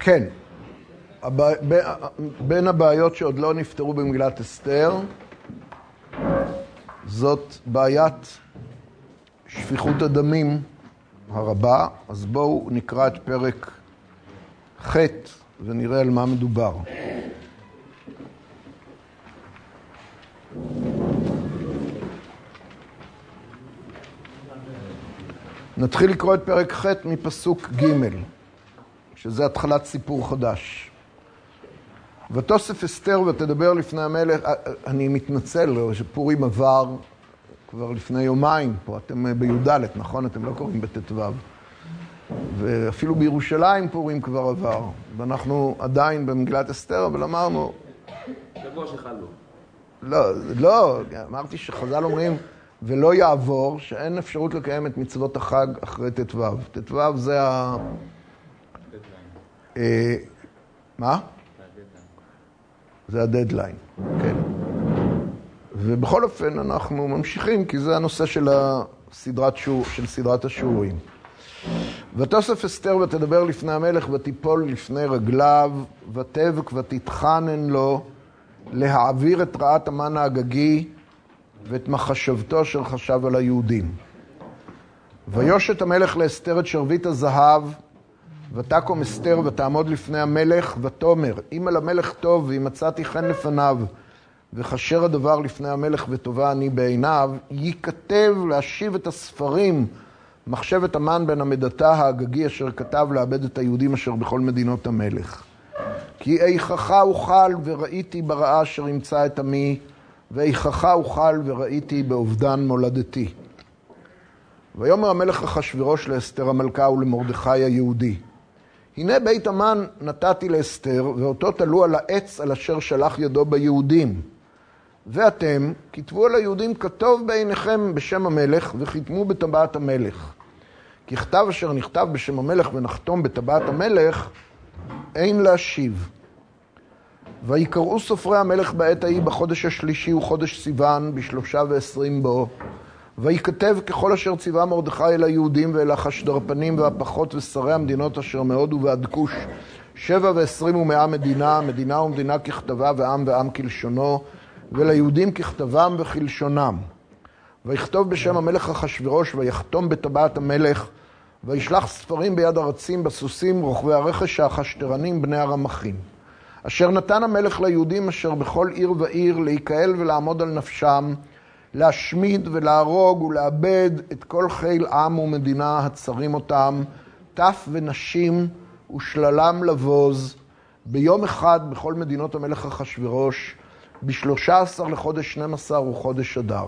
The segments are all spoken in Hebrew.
כן. בין הבעיות שעוד לא נפתרו במגילת אסתר, זאת בעיית שפיכות הדמים הרבה, אז בואו נקרא את פרק ח' ונראה על מה מדובר. נתחיל לקרוא את פרק ח' מפסוק ג', שזה התחלת סיפור חדש. ותוסף אסתר ותדבר לפני המלך, אני מתנצל שפורים עבר כבר לפני יומיים פה, אתם בי"ד, נכון? אתם לא קוראים בט"ו. ואפילו בירושלים פורים כבר עבר, ואנחנו עדיין במגילת אסתר, אבל אמרנו... שבוע שחלו. לא, לא, אמרתי שחז"ל אומרים, ולא יעבור, שאין אפשרות לקיים את מצוות החג אחרי ט"ו. ט"ו זה ה... אה, מה? זה הדדליין, כן. ובכל אופן אנחנו ממשיכים, כי זה הנושא של, הסדרת שור, של סדרת השיעורים. ותוסף אסתר ותדבר לפני המלך ותיפול לפני רגליו, ותבק ותתחנן לו להעביר את רעת המן האגגי ואת מחשבתו אשר חשב על היהודים. ויושת המלך לאסתר את שרביט הזהב, ותקום אסתר ותעמוד לפני המלך, ותאמר, אם על המלך טוב, ואם מצאתי חן לפניו, וכשר הדבר לפני המלך וטובה אני בעיניו, ייכתב להשיב את הספרים, מחשבת המן בן המדתה האגגי אשר כתב לאבד את היהודים אשר בכל מדינות המלך. כי איכך אוכל וראיתי ברעה אשר ימצא את עמי, ואיכך אוכל וראיתי באובדן מולדתי. ויאמר המלך אחשורוש לאסתר המלכה ולמרדכי היהודי, הנה בית המן נתתי לאסתר, ואותו תלו על העץ על אשר שלח ידו ביהודים. ואתם, כתבו על היהודים כתוב בעיניכם בשם המלך, וחיתמו בטבעת המלך. כי כתב אשר נכתב בשם המלך ונחתום בטבעת המלך, אין להשיב. ויקראו סופרי המלך בעת ההיא בחודש השלישי וחודש סיוון, בשלושה ועשרים בו. ויכתב ככל אשר ציווה מרדכי אל היהודים ואל החשדרפנים והפחות ושרי המדינות אשר מהודו ועד כוש, שבע ועשרים ומאה מדינה, מדינה ומדינה ככתבה ועם ועם כלשונו, וליהודים ככתבם וכלשונם. ויכתוב בשם המלך אחשורוש ויחתום בטבעת המלך, וישלח ספרים ביד הרצים בסוסים רוכבי הרכש האחשתרנים בני הרמחים. אשר נתן המלך ליהודים אשר בכל עיר ועיר להיקהל ולעמוד על נפשם, להשמיד ולהרוג ולאבד את כל חיל עם ומדינה הצרים אותם, טף ונשים ושללם לבוז, ביום אחד בכל מדינות המלך בשלושה עשר לחודש שנים עשר וחודש אדר.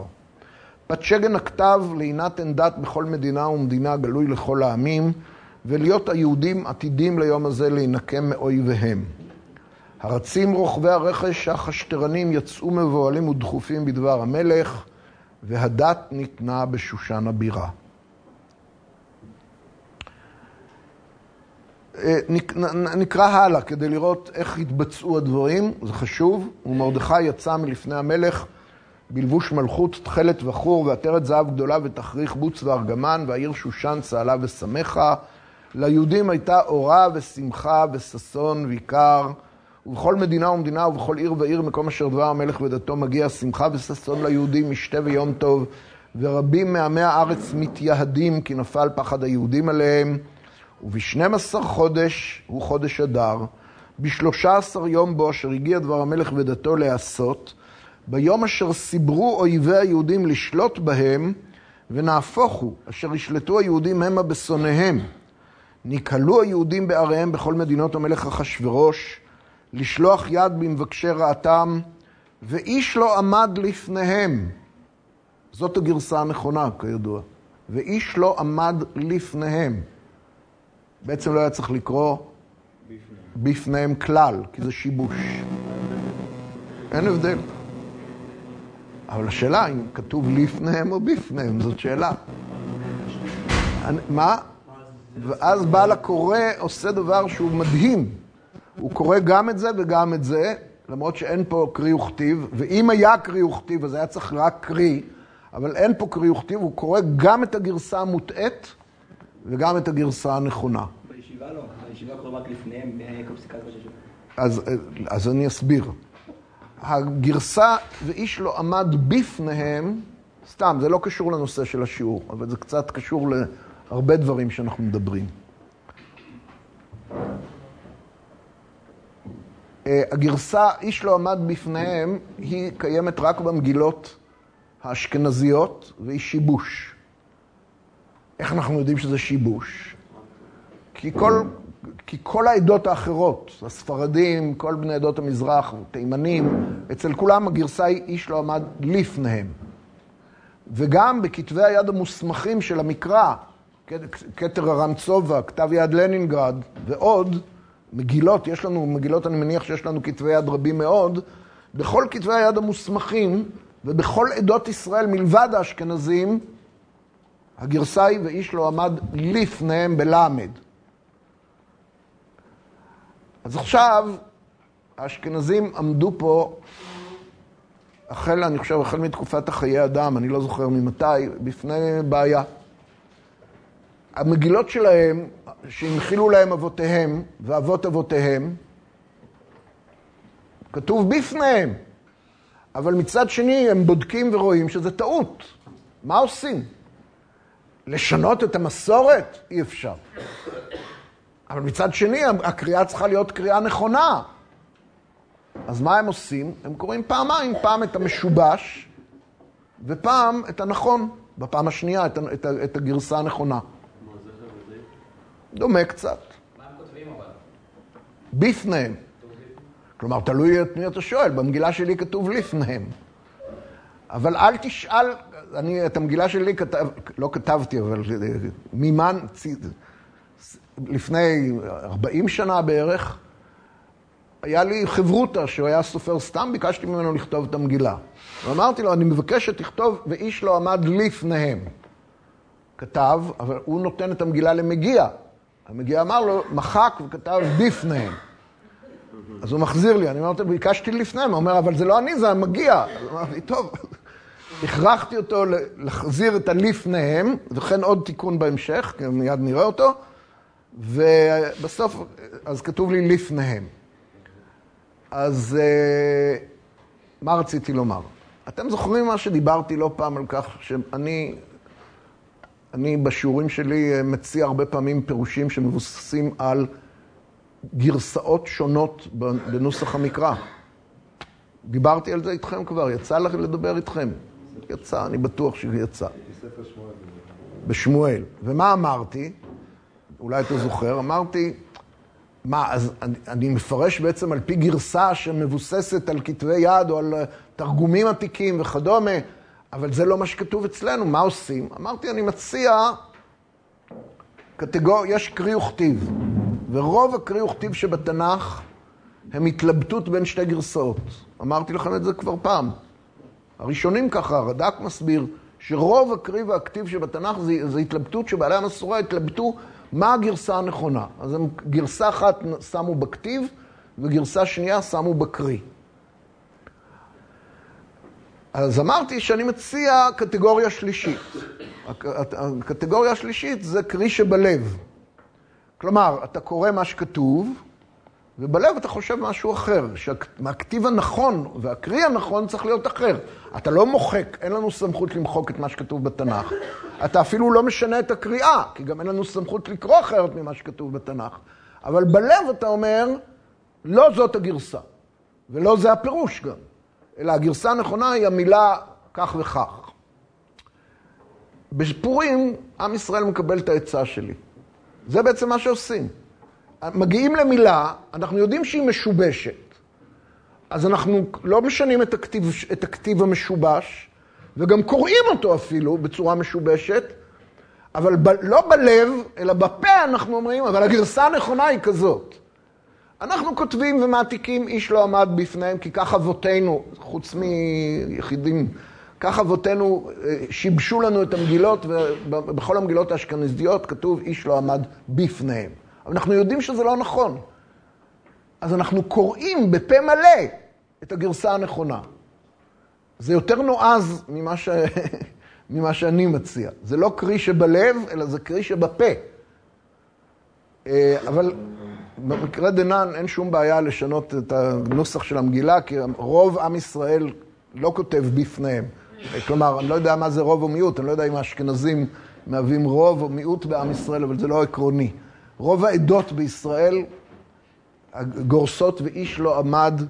פתשגן הכתב לעינת עין דת בכל מדינה ומדינה גלוי לכל העמים, ולהיות היהודים עתידים ליום הזה להינקם מאויביהם. הרצים רוכבי הרכש החשטרנים יצאו מבוהלים ודחופים בדבר המלך, והדת ניתנה בשושן הבירה. אה, נקרא הלאה כדי לראות איך התבצעו הדברים, זה חשוב. ומרדכי יצא מלפני המלך בלבוש מלכות, תכלת וחור, ועטרת זהב גדולה ותכריך בוץ וארגמן, והעיר שושן צהלה ושמחה. ליהודים הייתה אורה ושמחה וששון ויקר. ובכל מדינה ומדינה ובכל עיר ועיר, מקום אשר דבר המלך ודתו מגיע, שמחה וששון ליהודים, משתה ויום טוב, ורבים מעמי הארץ מתייהדים, כי נפל פחד היהודים עליהם. ובשנים עשר חודש, הוא חודש אדר, בשלושה עשר יום בו, אשר הגיע דבר המלך ודתו להעשות, ביום אשר סיברו אויבי היהודים לשלוט בהם, ונהפוך הוא, אשר ישלטו היהודים המה בשונאיהם. נקהלו היהודים בעריהם בכל מדינות המלך אחשורוש, לשלוח יד במבקשי רעתם, ואיש לא עמד לפניהם. זאת הגרסה הנכונה, כידוע. ואיש לא עמד לפניהם. בעצם לא היה צריך לקרוא בפניהם, בפניהם כלל, כי זה שיבוש. אין הבדל. אבל השאלה אם כתוב לפניהם או בפניהם, זאת שאלה. מה? ואז בעל הקורא עושה דבר שהוא מדהים. הוא קורא גם את זה וגם את זה, למרות שאין פה קרי וכתיב, ואם היה קרי וכתיב, אז היה צריך רק קרי, אבל אין פה קרי וכתיב, הוא קורא גם את הגרסה המוטעית וגם את הגרסה הנכונה. בישיבה לא, בישיבה קוראים רק לפניהם, השבוע. אז, אז אני אסביר. הגרסה ואיש לא עמד בפניהם, סתם, זה לא קשור לנושא של השיעור, אבל זה קצת קשור להרבה דברים שאנחנו מדברים. הגרסה איש לא עמד בפניהם, היא קיימת רק במגילות האשכנזיות, והיא שיבוש. איך אנחנו יודעים שזה שיבוש? כי כל, כי כל העדות האחרות, הספרדים, כל בני עדות המזרח, תימנים, אצל כולם הגרסה היא איש לא עמד לפניהם. וגם בכתבי היד המוסמכים של המקרא, כתר הרמצובה, כתב יד לנינגרד ועוד, מגילות, יש לנו, מגילות אני מניח שיש לנו כתבי יד רבים מאוד, בכל כתבי היד המוסמכים ובכל עדות ישראל מלבד האשכנזים, הגרסה היא ואיש לא עמד לפניהם בלמד. אז עכשיו האשכנזים עמדו פה, החל, אני חושב, החל מתקופת החיי אדם, אני לא זוכר ממתי, בפני בעיה. המגילות שלהם, שהנחילו להם אבותיהם ואבות אבותיהם, כתוב בפניהם. אבל מצד שני הם בודקים ורואים שזה טעות. מה עושים? לשנות את המסורת? אי אפשר. אבל מצד שני, הקריאה צריכה להיות קריאה נכונה. אז מה הם עושים? הם קוראים פעמיים, פעם את המשובש ופעם את הנכון, בפעם השנייה את, הגרסה הנכונה. דומה קצת. מה הם כותבים אבל? בפניהם. כלומר, תלוי את מי אתה שואל, במגילה שלי כתוב לפניהם. אבל אל תשאל, אני את המגילה שלי כתב, לא כתבתי, אבל מימן, לפני 40 שנה בערך, היה לי חברותא שהוא היה סופר סתם, ביקשתי ממנו לכתוב את המגילה. ואמרתי לו, אני מבקש שתכתוב, ואיש לא עמד לפניהם. כתב, אבל הוא נותן את המגילה למגיע. המגיע אמר לו, מחק וכתב בפניהם. אז הוא מחזיר לי, אני אומר ביקשתי לפניהם, הוא אומר, אבל זה לא אני, זה המגיע. אז אמרתי, טוב, הכרחתי אותו להחזיר את הלפניהם, וכן עוד תיקון בהמשך, כי מיד נראה אותו, ובסוף, אז כתוב לי לפניהם. אז אה, מה רציתי לומר? אתם זוכרים מה שדיברתי לא פעם על כך שאני אני בשיעורים שלי אה, מציע הרבה פעמים פירושים שמבוססים על גרסאות שונות בנוסח המקרא. דיברתי על זה איתכם כבר, יצא לכם לדבר איתכם. יצא, אני בטוח שיצא. בשמואל. ומה אמרתי? אולי אתה זוכר, אמרתי, מה, אז אני, אני מפרש בעצם על פי גרסה שמבוססת על כתבי יד או על תרגומים עתיקים וכדומה, אבל זה לא מה שכתוב אצלנו, מה עושים? אמרתי, אני מציע, קטגור... יש קרי וכתיב, ורוב הקרי וכתיב שבתנ"ך הם התלבטות בין שתי גרסאות. אמרתי לכם את זה כבר פעם. הראשונים ככה, הרד"ק מסביר, שרוב הקרי והכתיב שבתנ"ך זה, זה התלבטות שבעלי המסורה התלבטו מה הגרסה הנכונה. אז הם גרסה אחת שמו בכתיב, וגרסה שנייה שמו בקרי. אז אמרתי שאני מציע קטגוריה שלישית. הקטגוריה השלישית זה קרי שבלב. כלומר, אתה קורא מה שכתוב, ובלב אתה חושב משהו אחר, שהכתיב הנכון והקרי הנכון צריך להיות אחר. אתה לא מוחק, אין לנו סמכות למחוק את מה שכתוב בתנ"ך. אתה אפילו לא משנה את הקריאה, כי גם אין לנו סמכות לקרוא אחרת ממה שכתוב בתנ"ך. אבל בלב אתה אומר, לא זאת הגרסה, ולא זה הפירוש גם, אלא הגרסה הנכונה היא המילה כך וכך. בפורים, עם ישראל מקבל את העצה שלי. זה בעצם מה שעושים. מגיעים למילה, אנחנו יודעים שהיא משובשת. אז אנחנו לא משנים את הכתיב, את הכתיב המשובש, וגם קוראים אותו אפילו בצורה משובשת, אבל ב, לא בלב, אלא בפה אנחנו אומרים, אבל הגרסה הנכונה היא כזאת. אנחנו כותבים ומעתיקים, איש לא עמד בפניהם, כי כך אבותינו, חוץ מיחידים, כך אבותינו אה, שיבשו לנו את המגילות, ובכל המגילות האשכנזיות כתוב, איש לא עמד בפניהם. אבל אנחנו יודעים שזה לא נכון. אז אנחנו קוראים בפה מלא את הגרסה הנכונה. זה יותר נועז ממה, ש... ממה שאני מציע. זה לא קרי שבלב, אלא זה קרי שבפה. אה, אבל במקרה דנן אין שום בעיה לשנות את הנוסח של המגילה, כי רוב עם ישראל לא כותב בפניהם. כלומר, אני לא יודע מה זה רוב או מיעוט, אני לא יודע אם האשכנזים מהווים רוב או מיעוט בעם ישראל, אבל זה לא עקרוני. רוב העדות בישראל גורסות ואיש לא עמד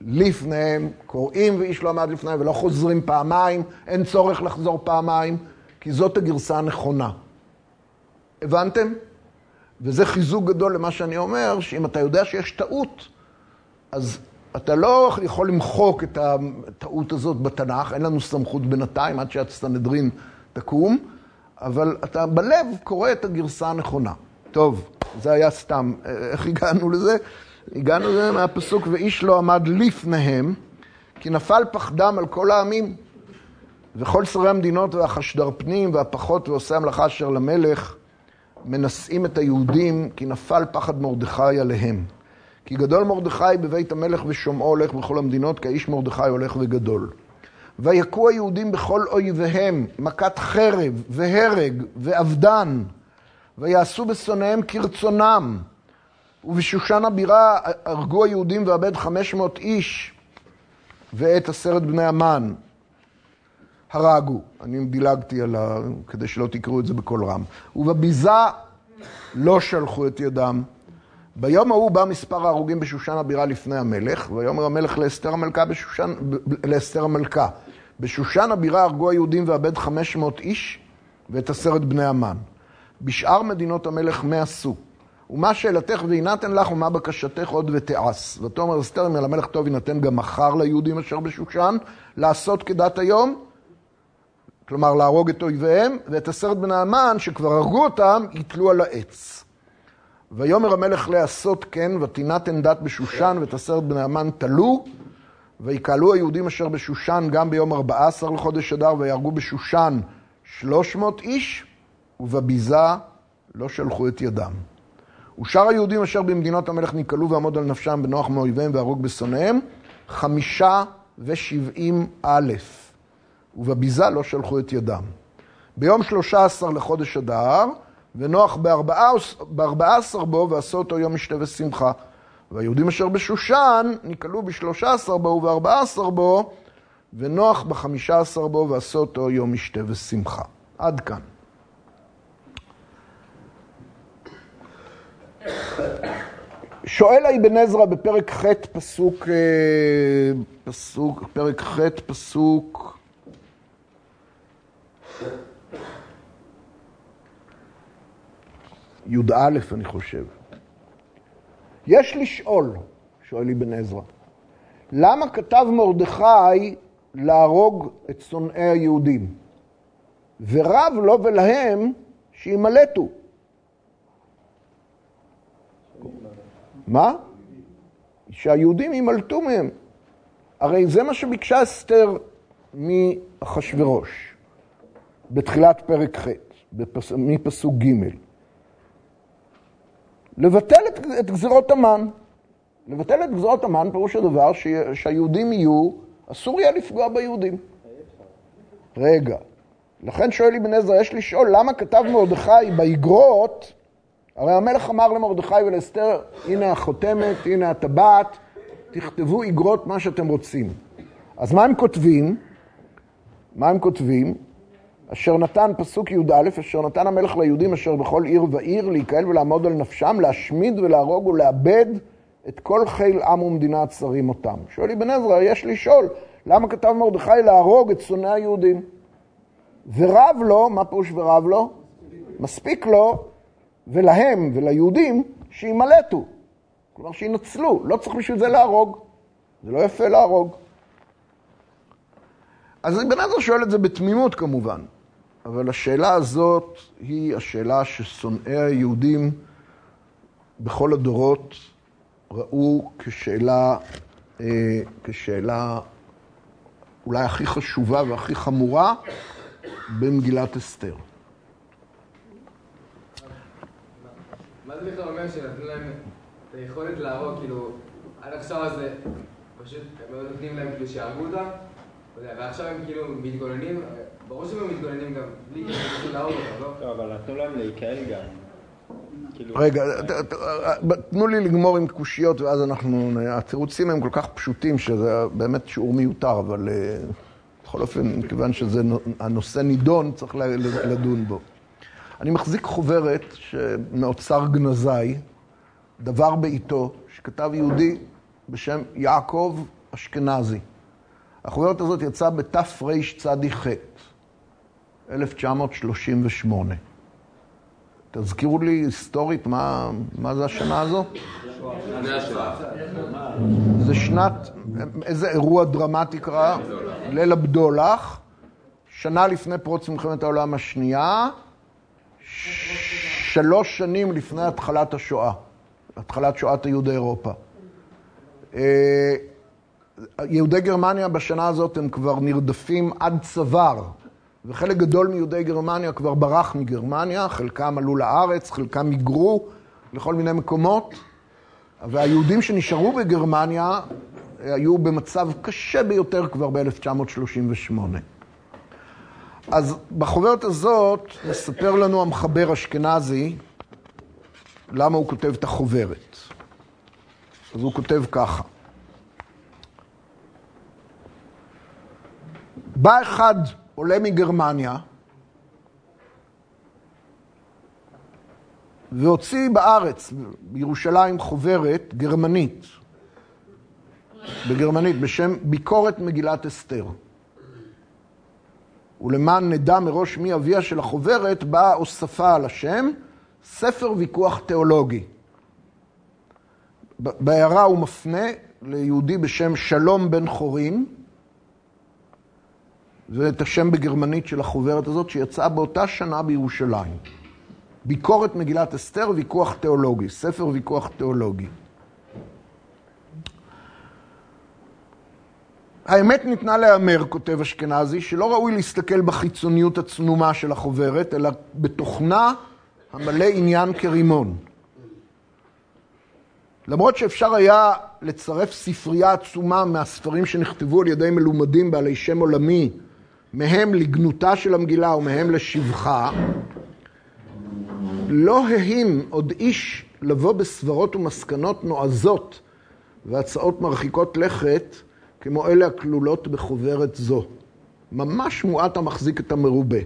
לפניהם, קוראים ואיש לא עמד לפניהם ולא חוזרים פעמיים, אין צורך לחזור פעמיים, כי זאת הגרסה הנכונה. הבנתם? וזה חיזוק גדול למה שאני אומר, שאם אתה יודע שיש טעות, אז אתה לא יכול למחוק את הטעות הזאת בתנ"ך, אין לנו סמכות בינתיים עד שהסנהדרין תקום, אבל אתה בלב קורא את הגרסה הנכונה. טוב, זה היה סתם. איך הגענו לזה? הגענו לזה מהפסוק, ואיש לא עמד לפניהם, כי נפל פחדם על כל העמים. וכל שרי המדינות והחשדרפנים והפחות ועושי המלאכה אשר למלך מנשאים את היהודים, כי נפל פחד מרדכי עליהם. כי גדול מרדכי בבית המלך ושומעו הולך בכל המדינות, כי האיש מרדכי הולך וגדול. ויכו היהודים בכל אויביהם, מכת חרב והרג ואבדן, ויעשו בשונאיהם כרצונם. ובשושן הבירה הרגו היהודים ואבד חמש מאות איש, ואת עשרת בני המן הרגו. אני דילגתי על ה... כדי שלא תקראו את זה בקול רם. ובביזה לא שלחו את ידם. ביום ההוא בא מספר ההרוגים בשושן הבירה לפני המלך, ויאמר המלך לאסתר המלכה בשושן, לאסתר המלכה. בשושן הבירה הרגו היהודים ואבד חמש מאות איש ואת עשרת בני המן. בשאר מדינות המלך מה עשו? ומה שאלתך ויינתן לך ומה בקשתך עוד ותעש. ותאמר אסתר אם למלך טוב יינתן גם מחר ליהודים אשר בשושן לעשות כדת היום, כלומר להרוג את אויביהם, ואת עשרת בני המן שכבר הרגו אותם יתלו על העץ. ויאמר המלך לעשות כן, ותינתן דת בשושן, ואת עשרת בני המן תלו, ויקהלו היהודים אשר בשושן גם ביום ארבעה עשר לחודש אדר, ויהרגו בשושן שלוש מאות איש, ובביזה לא שלחו את ידם. ושאר היהודים אשר במדינות המלך ניקלו ועמוד על נפשם בנוח מאויביהם והרוג בשונאיהם, חמישה ושבעים א', ובביזה לא שלחו את ידם. ביום שלושה עשר לחודש אדר, ונוח בארבעה עשר בו, ועשו אותו יום משתה ושמחה. והיהודים אשר בשושן ניקלו בשלושה עשר בו ובארבעה עשר בו, ונוח בחמישה עשר בו, ועשו אותו יום משתה ושמחה. עד כאן. שואל האבן עזרא בפרק ח' פסוק, אה, פסוק, פרק ח' פסוק י"א אני חושב. יש לשאול, שואל אבן עזרא, למה כתב מרדכי להרוג את שונאי היהודים? ורב לו ולהם שימלטו. מה? שהיהודים ימלטו מהם. הרי זה מה שביקשה אסתר מאחשוורוש בתחילת פרק ח', בפס... מפסוק ג'. לבטל את, את גזירות המן. לבטל את גזירות המן פירוש הדבר ש... שהיהודים יהיו, אסור יהיה לפגוע ביהודים. רגע, לכן שואל אבן עזרא, יש לשאול למה כתב מרדכי באגרות הרי המלך אמר למרדכי ולאסתר, הנה החותמת, הנה הטבעת, תכתבו איגרות מה שאתם רוצים. אז מה הם כותבים? מה הם כותבים? אשר נתן, פסוק י"א, אשר נתן המלך ליהודים אשר בכל עיר ועיר להיקהל ולעמוד על נפשם, להשמיד ולהרוג ולאבד את כל חיל עם ומדינה הצרים אותם. שואל אבן עזרא, יש לשאול, למה כתב מרדכי להרוג את שונאי היהודים? ורב לו, מה פירוש ורב לו? מספיק לו ולהם וליהודים שימלטו. כלומר שינצלו, לא צריך בשביל זה להרוג. זה לא יפה להרוג. אז בן עזר שואל את זה בתמימות כמובן, אבל השאלה הזאת היא השאלה ששונאי היהודים בכל הדורות ראו כשאלה, אה, כשאלה אולי הכי חשובה והכי חמורה במגילת אסתר. מה זה בכלל אומר שנתנו להם את היכולת להרוג, כאילו, עד עכשיו הזה, פשוט הם לא נותנים להם כאילו שיהרגו אותם, ועכשיו הם כאילו מתגוננים, ברור שהם מתגוננים גם בלי כאילו להרוג אותם, לא? לא, אבל נתנו להם להיקהל גם. כאילו... רגע, תנו לי לגמור עם קושיות ואז אנחנו... התירוצים הם כל כך פשוטים שזה באמת שיעור מיותר, אבל אה, בכל אופן, מכיוון שהנושא נידון, צריך לדון בו. אני מחזיק חוברת ש- מאוצר גנזי, דבר בעיתו, שכתב יהודי בשם יעקב אשכנזי. החוברת הזאת יצאה בתרצ"ח, 1938. תזכירו לי היסטורית מה, מה זה השנה הזו? זה שנת, איזה אירוע דרמטי קרה? ליל הבדולח, שנה לפני פרוץ מלחמת העולם השנייה, שלוש שנים לפני התחלת השואה, התחלת שואת יהודי אירופה. אה, יהודי גרמניה בשנה הזאת הם כבר נרדפים עד צוואר, וחלק גדול מיהודי גרמניה כבר ברח מגרמניה, חלקם עלו לארץ, חלקם היגרו לכל מיני מקומות. והיהודים שנשארו בגרמניה היו במצב קשה ביותר כבר ב-1938. אז בחוברת הזאת מספר לנו המחבר אשכנזי למה הוא כותב את החוברת. אז הוא כותב ככה: בא אחד עולה מגרמניה והוציא בארץ, בירושלים, חוברת גרמנית, בגרמנית, בשם ביקורת מגילת אסתר. ולמען נדע מראש מי אביה של החוברת, באה הוספה על השם, ספר ויכוח תיאולוגי. בהערה הוא מפנה ליהודי בשם שלום בן חורין, ואת השם בגרמנית של החוברת הזאת, שיצאה באותה שנה בירושלים. ביקורת מגילת אסתר, ויכוח תיאולוגי, ספר ויכוח תיאולוגי. האמת ניתנה להיאמר, כותב אשכנזי, שלא ראוי להסתכל בחיצוניות הצנומה של החוברת, אלא בתוכנה המלא עניין כרימון. למרות שאפשר היה לצרף ספרייה עצומה מהספרים שנכתבו על ידי מלומדים בעלי שם עולמי, מהם לגנותה של המגילה ומהם לשבחה, לא ההים עוד איש לבוא בסברות ומסקנות נועזות והצעות מרחיקות לכת כמו אלה הכלולות בחוברת זו. ממש מועט המחזיק את המרובה.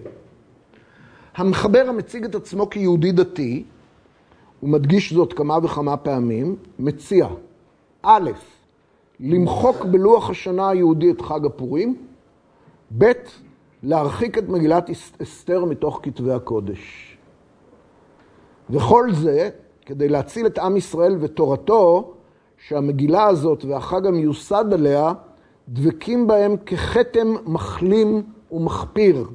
המחבר המציג את עצמו כיהודי דתי, הוא מדגיש זאת כמה וכמה פעמים, מציע, א', למחוק בלוח השנה היהודי את חג הפורים, ב', להרחיק את מגילת אסתר מתוך כתבי הקודש. וכל זה כדי להציל את עם ישראל ותורתו, שהמגילה הזאת והחג המיוסד עליה דבקים בהם ככתם מחלים ומחפיר.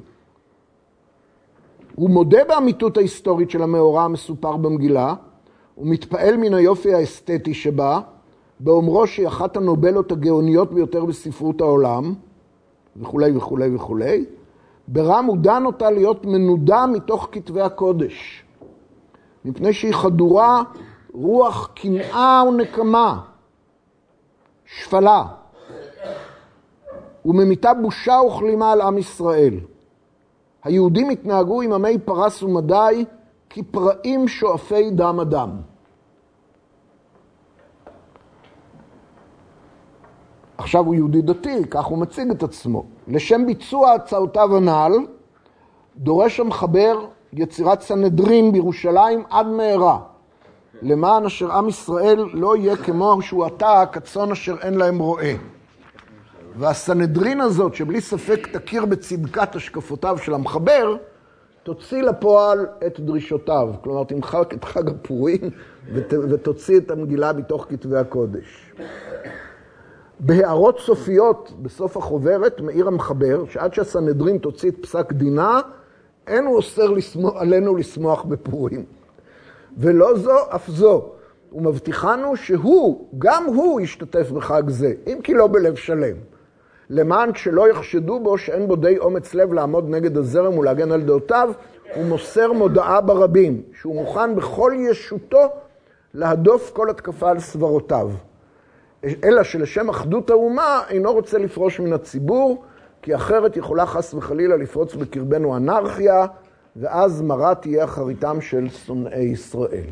הוא מודה באמיתות ההיסטורית של המאורע המסופר במגילה, ומתפעל מן היופי האסתטי שבה, באומרו שהיא אחת הנובלות הגאוניות ביותר בספרות העולם, וכולי וכולי וכולי, ברם הוא דן אותה להיות מנודה מתוך כתבי הקודש. מפני שהיא חדורה רוח קנאה ונקמה, שפלה, וממיתה בושה וכלימה על עם ישראל. היהודים התנהגו עם עמי פרס ומדי כפראים שואפי דם אדם. עכשיו הוא יהודי דתי, כך הוא מציג את עצמו. לשם ביצוע הצעותיו הנ"ל, דורש המחבר יצירת סנהדרין בירושלים עד מהרה, למען אשר עם ישראל לא יהיה כמו שהוא עתה, כצאן אשר אין להם רועה. והסנהדרין הזאת, שבלי ספק תכיר בצדקת השקפותיו של המחבר, תוציא לפועל את דרישותיו. כלומר, תמחק את חג הפורים ות, ותוציא את המגילה מתוך כתבי הקודש. בהערות סופיות בסוף החוברת מעיר המחבר, שעד שהסנהדרין תוציא את פסק דינה, אין הוא אוסר לשמוח, עלינו לשמוח בפורים. ולא זו אף זו. הוא מבטיחנו שהוא, גם הוא ישתתף בחג זה, אם כי לא בלב שלם. למען שלא יחשדו בו שאין בו די אומץ לב לעמוד נגד הזרם ולהגן על דעותיו, הוא מוסר מודעה ברבים, שהוא מוכן בכל ישותו להדוף כל התקפה על סברותיו. אלא שלשם אחדות האומה אינו רוצה לפרוש מן הציבור, כי אחרת יכולה חס וחלילה לפרוץ בקרבנו אנרכיה, ואז מרה תהיה אחריתם של שונאי ישראל.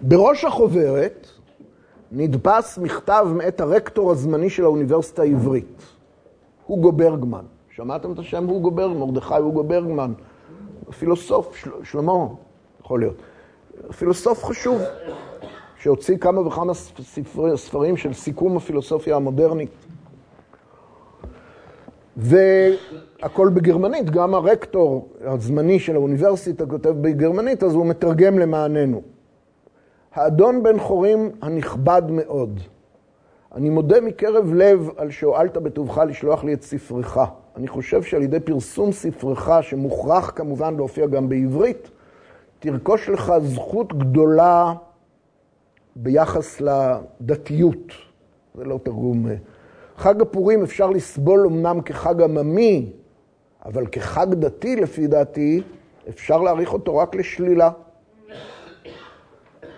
בראש החוברת נדפס מכתב מאת הרקטור הזמני של האוניברסיטה העברית, הוגו ברגמן. שמעתם את השם הוגו ברגמן? מרדכי הוגו ברגמן, פילוסוף, של, שלמה, יכול להיות. פילוסוף חשוב, שהוציא כמה וכמה ספרי, ספרים של סיכום הפילוסופיה המודרנית. והכל בגרמנית, גם הרקטור הזמני של האוניברסיטה כותב בגרמנית, אז הוא מתרגם למעננו. האדון בן חורים הנכבד מאוד, אני מודה מקרב לב על שהואלת בטובך לשלוח לי את ספרך. אני חושב שעל ידי פרסום ספרך, שמוכרח כמובן להופיע גם בעברית, תרכוש לך זכות גדולה ביחס לדתיות. זה לא תרגום. חג הפורים אפשר לסבול אמנם כחג עממי, אבל כחג דתי, לפי דעתי, אפשר להעריך אותו רק לשלילה.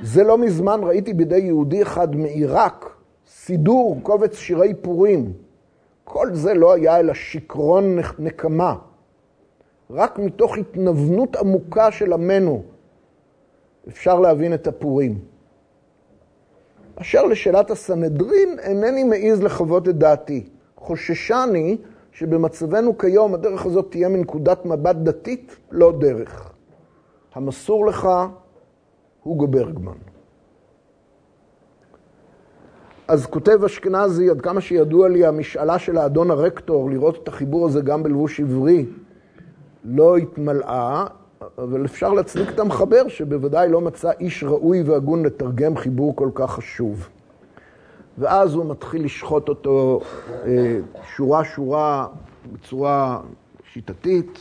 זה לא מזמן ראיתי בידי יהודי אחד מעיראק סידור, קובץ שירי פורים. כל זה לא היה אלא שיכרון נקמה. רק מתוך התנוונות עמוקה של עמנו אפשר להבין את הפורים. אשר לשאלת הסנהדרין, אינני מעז לחוות את דעתי. חוששני שבמצבנו כיום הדרך הזאת תהיה מנקודת מבט דתית, לא דרך. המסור לך, הוגו ברגמן. אז כותב אשכנזי, עד כמה שידוע לי, המשאלה של האדון הרקטור לראות את החיבור הזה גם בלבוש עברי לא התמלאה, אבל אפשר להצדיק את המחבר שבוודאי לא מצא איש ראוי והגון לתרגם חיבור כל כך חשוב. ואז הוא מתחיל לשחוט אותו שורה-שורה בצורה שיטתית,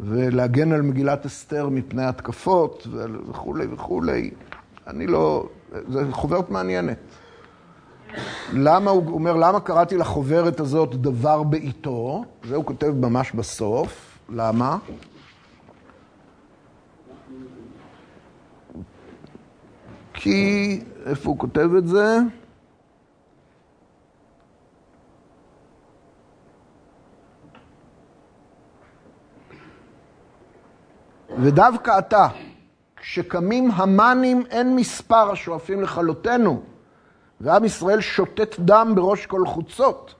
ולהגן על מגילת אסתר מפני התקפות וכולי וכולי. אני לא... זו חוברת מעניינת. למה הוא אומר, למה קראתי לחוברת הזאת דבר בעיתו? זה הוא כותב ממש בסוף. למה? כי, איפה הוא כותב את זה? ודווקא עתה, כשקמים המאנים אין מספר השואפים לכלותנו, ועם ישראל שותת דם בראש כל חוצות,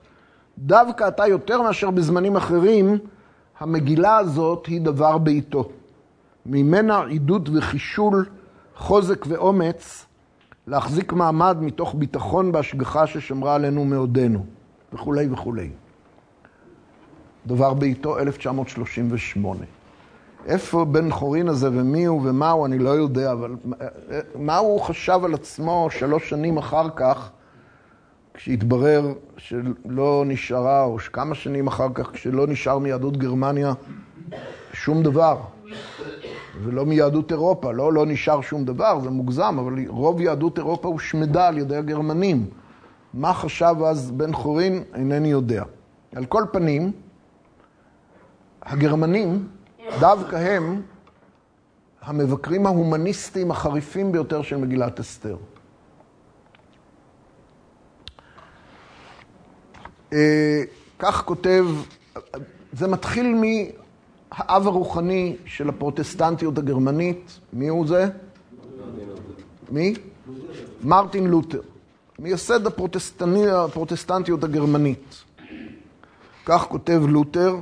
דווקא עתה יותר מאשר בזמנים אחרים, המגילה הזאת היא דבר בעיתו. ממנה עידוד וחישול, חוזק ואומץ, להחזיק מעמד מתוך ביטחון בהשגחה ששמרה עלינו מעודנו, וכולי וכולי. דבר בעיתו 1938. איפה בן חורין הזה ומי הוא ומה הוא, אני לא יודע, אבל מה הוא חשב על עצמו שלוש שנים אחר כך, כשהתברר שלא נשארה, או כמה שנים אחר כך, כשלא נשאר מיהדות גרמניה שום דבר, ולא מיהדות אירופה, לא, לא נשאר שום דבר, זה מוגזם, אבל רוב יהדות אירופה הושמדה על ידי הגרמנים. מה חשב אז בן חורין, אינני יודע. על כל פנים, הגרמנים, דווקא הם המבקרים ההומניסטיים החריפים ביותר של מגילת אסתר. כך כותב, זה מתחיל מהאב הרוחני של הפרוטסטנטיות הגרמנית, מי הוא זה? מי? מרטין לותר, מייסד הפרוטסטנטיות הגרמנית. כך כותב לותר,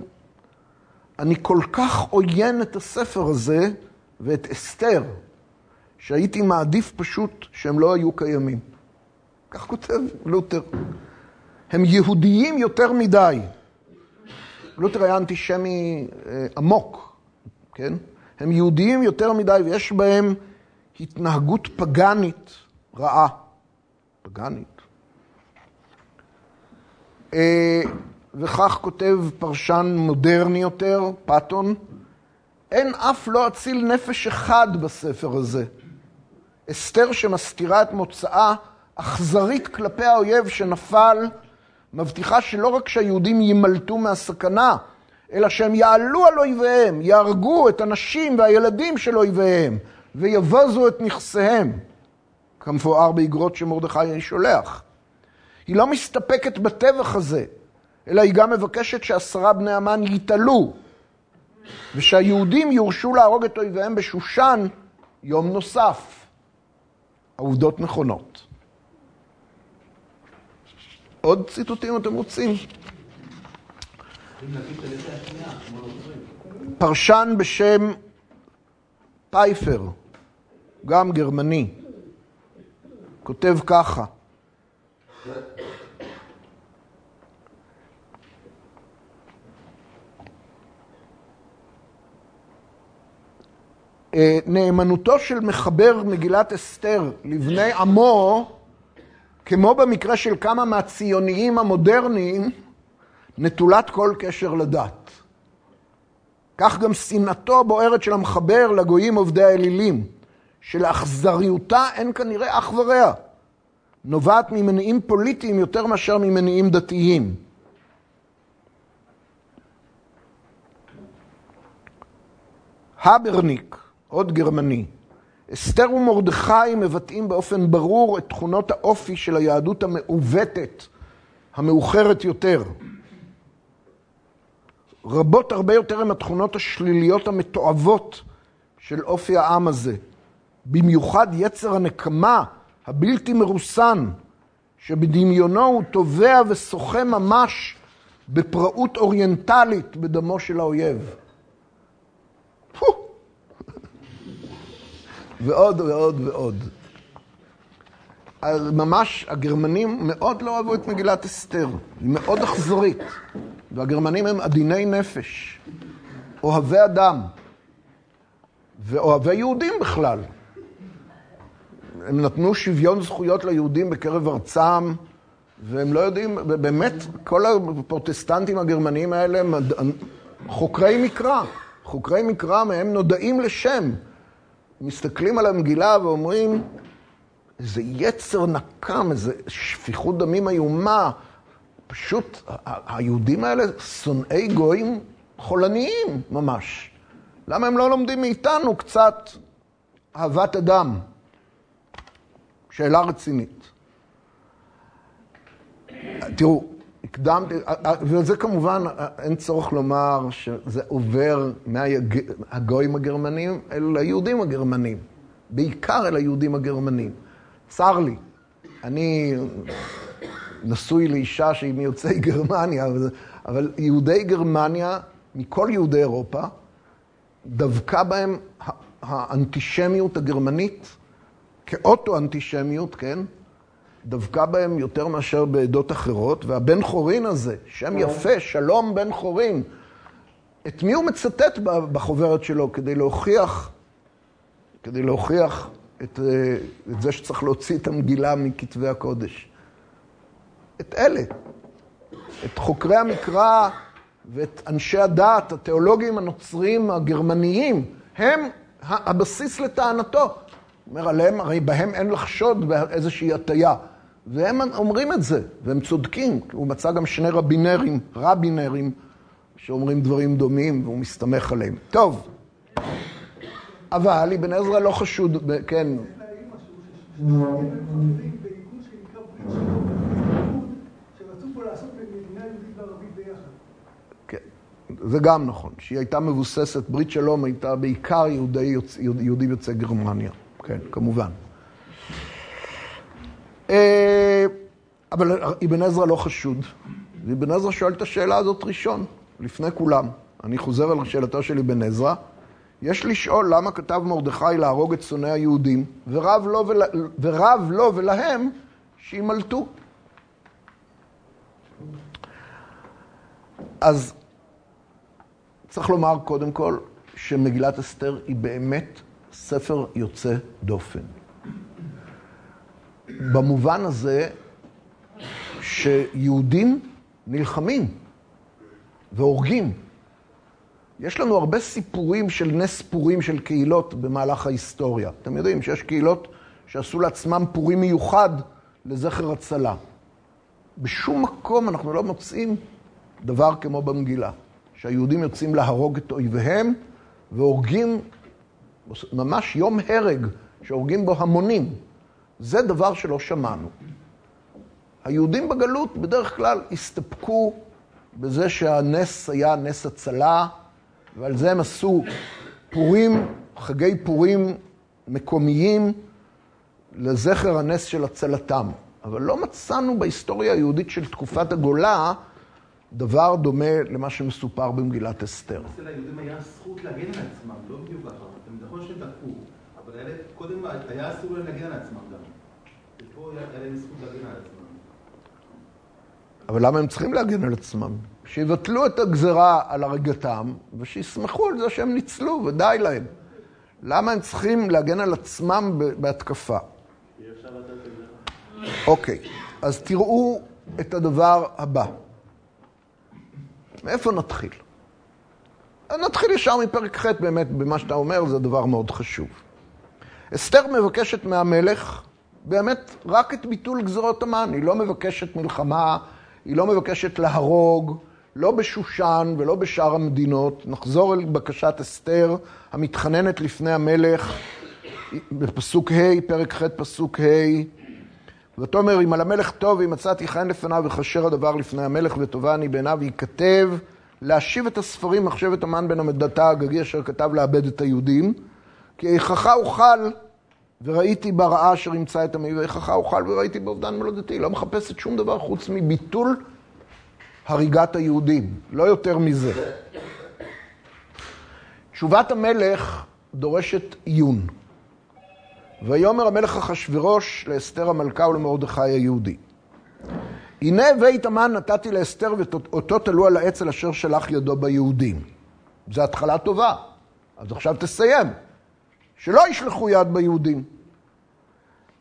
אני כל כך עוין את הספר הזה ואת אסתר, שהייתי מעדיף פשוט שהם לא היו קיימים. כך כותב לותר. הם יהודיים יותר מדי. לותר היה אנטישמי עמוק, כן? הם יהודיים יותר מדי ויש בהם התנהגות פגאנית רעה. פגאנית. וכך כותב פרשן מודרני יותר, פאטון, אין אף לא אציל נפש אחד בספר הזה. אסתר שמסתירה את מוצאה אכזרית כלפי האויב שנפל, מבטיחה שלא רק שהיהודים יימלטו מהסכנה, אלא שהם יעלו על אויביהם, יהרגו את הנשים והילדים של אויביהם, ויבזו את נכסיהם, כמפואר באגרות שמרדכי שולח. היא לא מסתפקת בטבח הזה, אלא היא גם מבקשת שעשרה בני המן יתעלו, ושהיהודים יורשו להרוג את אויביהם בשושן יום נוסף. העובדות נכונות. עוד ציטוטים אתם רוצים? פרשן בשם פייפר, גם גרמני, כותב ככה: אה, נאמנותו של מחבר מגילת אסתר לבני עמו, כמו במקרה של כמה מהציוניים המודרניים, נטולת כל קשר לדת. כך גם שנאתו הבוערת של המחבר לגויים עובדי האלילים, שלאכזריותה אין כנראה אח ורע, נובעת ממניעים פוליטיים יותר מאשר ממניעים דתיים. הברניק, עוד גרמני, אסתר ומרדכי מבטאים באופן ברור את תכונות האופי של היהדות המעוותת, המאוחרת יותר. רבות הרבה יותר הן התכונות השליליות המתועבות של אופי העם הזה. במיוחד יצר הנקמה הבלתי מרוסן, שבדמיונו הוא טובע ושוחה ממש בפראות אוריינטלית בדמו של האויב. ועוד ועוד ועוד. ממש הגרמנים מאוד לא אהבו את מגילת אסתר, היא מאוד אכזרית. והגרמנים הם עדיני נפש, אוהבי אדם, ואוהבי יהודים בכלל. הם נתנו שוויון זכויות ליהודים בקרב ארצם, והם לא יודעים, באמת, כל הפרוטסטנטים הגרמנים האלה הם חוקרי מקרא. חוקרי מקרא מהם נודעים לשם. מסתכלים על המגילה ואומרים, איזה יצר נקם, איזה שפיכות דמים איומה. פשוט, היהודים האלה שונאי גויים חולניים ממש. למה הם לא לומדים מאיתנו קצת אהבת אדם? שאלה רצינית. תראו, הקדמתי, וזה כמובן, אין צורך לומר שזה עובר מהגויים הגרמנים אל היהודים הגרמנים, בעיקר אל היהודים הגרמנים. צר לי, אני נשוי לאישה שהיא מיוצאי גרמניה, אבל יהודי גרמניה, מכל יהודי אירופה, דבקה בהם האנטישמיות הגרמנית, כאוטו-אנטישמיות, כן? דבקה בהם יותר מאשר בעדות אחרות, והבן חורין הזה, שם כן. יפה, שלום בן חורין, את מי הוא מצטט בחוברת שלו כדי להוכיח, כדי להוכיח את, אה, את זה שצריך להוציא את המגילה מכתבי הקודש? את אלה, את חוקרי המקרא ואת אנשי הדת, התיאולוגים הנוצרים הגרמניים, הם הבסיס לטענתו. הוא אומר עליהם, הרי בהם אין לחשוד באיזושהי הטיה. והם אומרים את זה, והם צודקים. הוא מצא גם שני רבינרים, רבינרים, שאומרים דברים דומים, והוא מסתמך עליהם. טוב, אבל אבן עזרא לא חשוד, כן. כן, זה גם נכון, שהיא הייתה מבוססת, ברית שלום הייתה בעיקר יהודי, יוצאי גרמניה, כן, כמובן. אה, אבל אבן עזרא לא חשוד, ואבן עזרא שואל את השאלה הזאת ראשון, לפני כולם. אני חוזר על שאלתו של אבן עזרא. יש לשאול למה כתב מרדכי להרוג את שונאי היהודים, ורב לו, ולה, ורב לו ולהם שימלטו. אז צריך לומר קודם כל שמגילת אסתר היא באמת ספר יוצא דופן. במובן הזה שיהודים נלחמים והורגים. יש לנו הרבה סיפורים של נס פורים של קהילות במהלך ההיסטוריה. אתם יודעים שיש קהילות שעשו לעצמם פורים מיוחד לזכר הצלה. בשום מקום אנחנו לא מוצאים דבר כמו במגילה, שהיהודים יוצאים להרוג את אויביהם והורגים ממש יום הרג, שהורגים בו המונים. זה דבר שלא שמענו. היהודים בגלות בדרך כלל הסתפקו בזה שהנס היה נס הצלה, ועל זה הם עשו פורים, חגי פורים מקומיים לזכר הנס של הצלתם. אבל לא מצאנו בהיסטוריה היהודית של תקופת הגולה דבר דומה למה שמסופר במגילת אסתר. אצל היהודים היה זכות להגן על עצמם, לא בדיוק ככה. הם נכון שהם תקפו, אבל להם- קודם היה אסור להם להגן על עצמם גם. ופה היה להם זכות להגן על עצמם. אבל למה הם צריכים להגן על עצמם? שיבטלו את הגזרה על הריגתם, ושיסמכו על זה שהם ניצלו, ודי להם. למה הם צריכים להגן על עצמם ב- בהתקפה? אוקיי, אז תראו את הדבר הבא. מאיפה נתחיל? נתחיל ישר מפרק ח', באמת, במה שאתה אומר, זה דבר מאוד חשוב. אסתר מבקשת מהמלך באמת רק את ביטול גזרות המן. היא לא מבקשת מלחמה, היא לא מבקשת להרוג, לא בשושן ולא בשאר המדינות. נחזור אל בקשת אסתר המתחננת לפני המלך בפסוק ה', פרק ח', פסוק ה'. ותאמר, אם על המלך טוב, אם מצאתי חן לפניו וכשר הדבר לפני המלך וטובה אני בעיניו, ייכתב להשיב את הספרים מחשבת המן בן המדתה האגגי אשר כתב לאבד את היהודים, כי איככה אוכל וראיתי ברעה אשר ימצא את עמי, ואיככה אוכל וראיתי באובדן מולדתי. לא מחפשת שום דבר חוץ מביטול הריגת היהודים, לא יותר מזה. תשובת המלך דורשת עיון. ויאמר המלך אחשורוש לאסתר המלכה ולמרדכי היהודי. הנה בית המן נתתי לאסתר ואותו תלו על העץ על אשר שלח ידו ביהודים. זו התחלה טובה. אז עכשיו תסיים. שלא ישלחו יד ביהודים.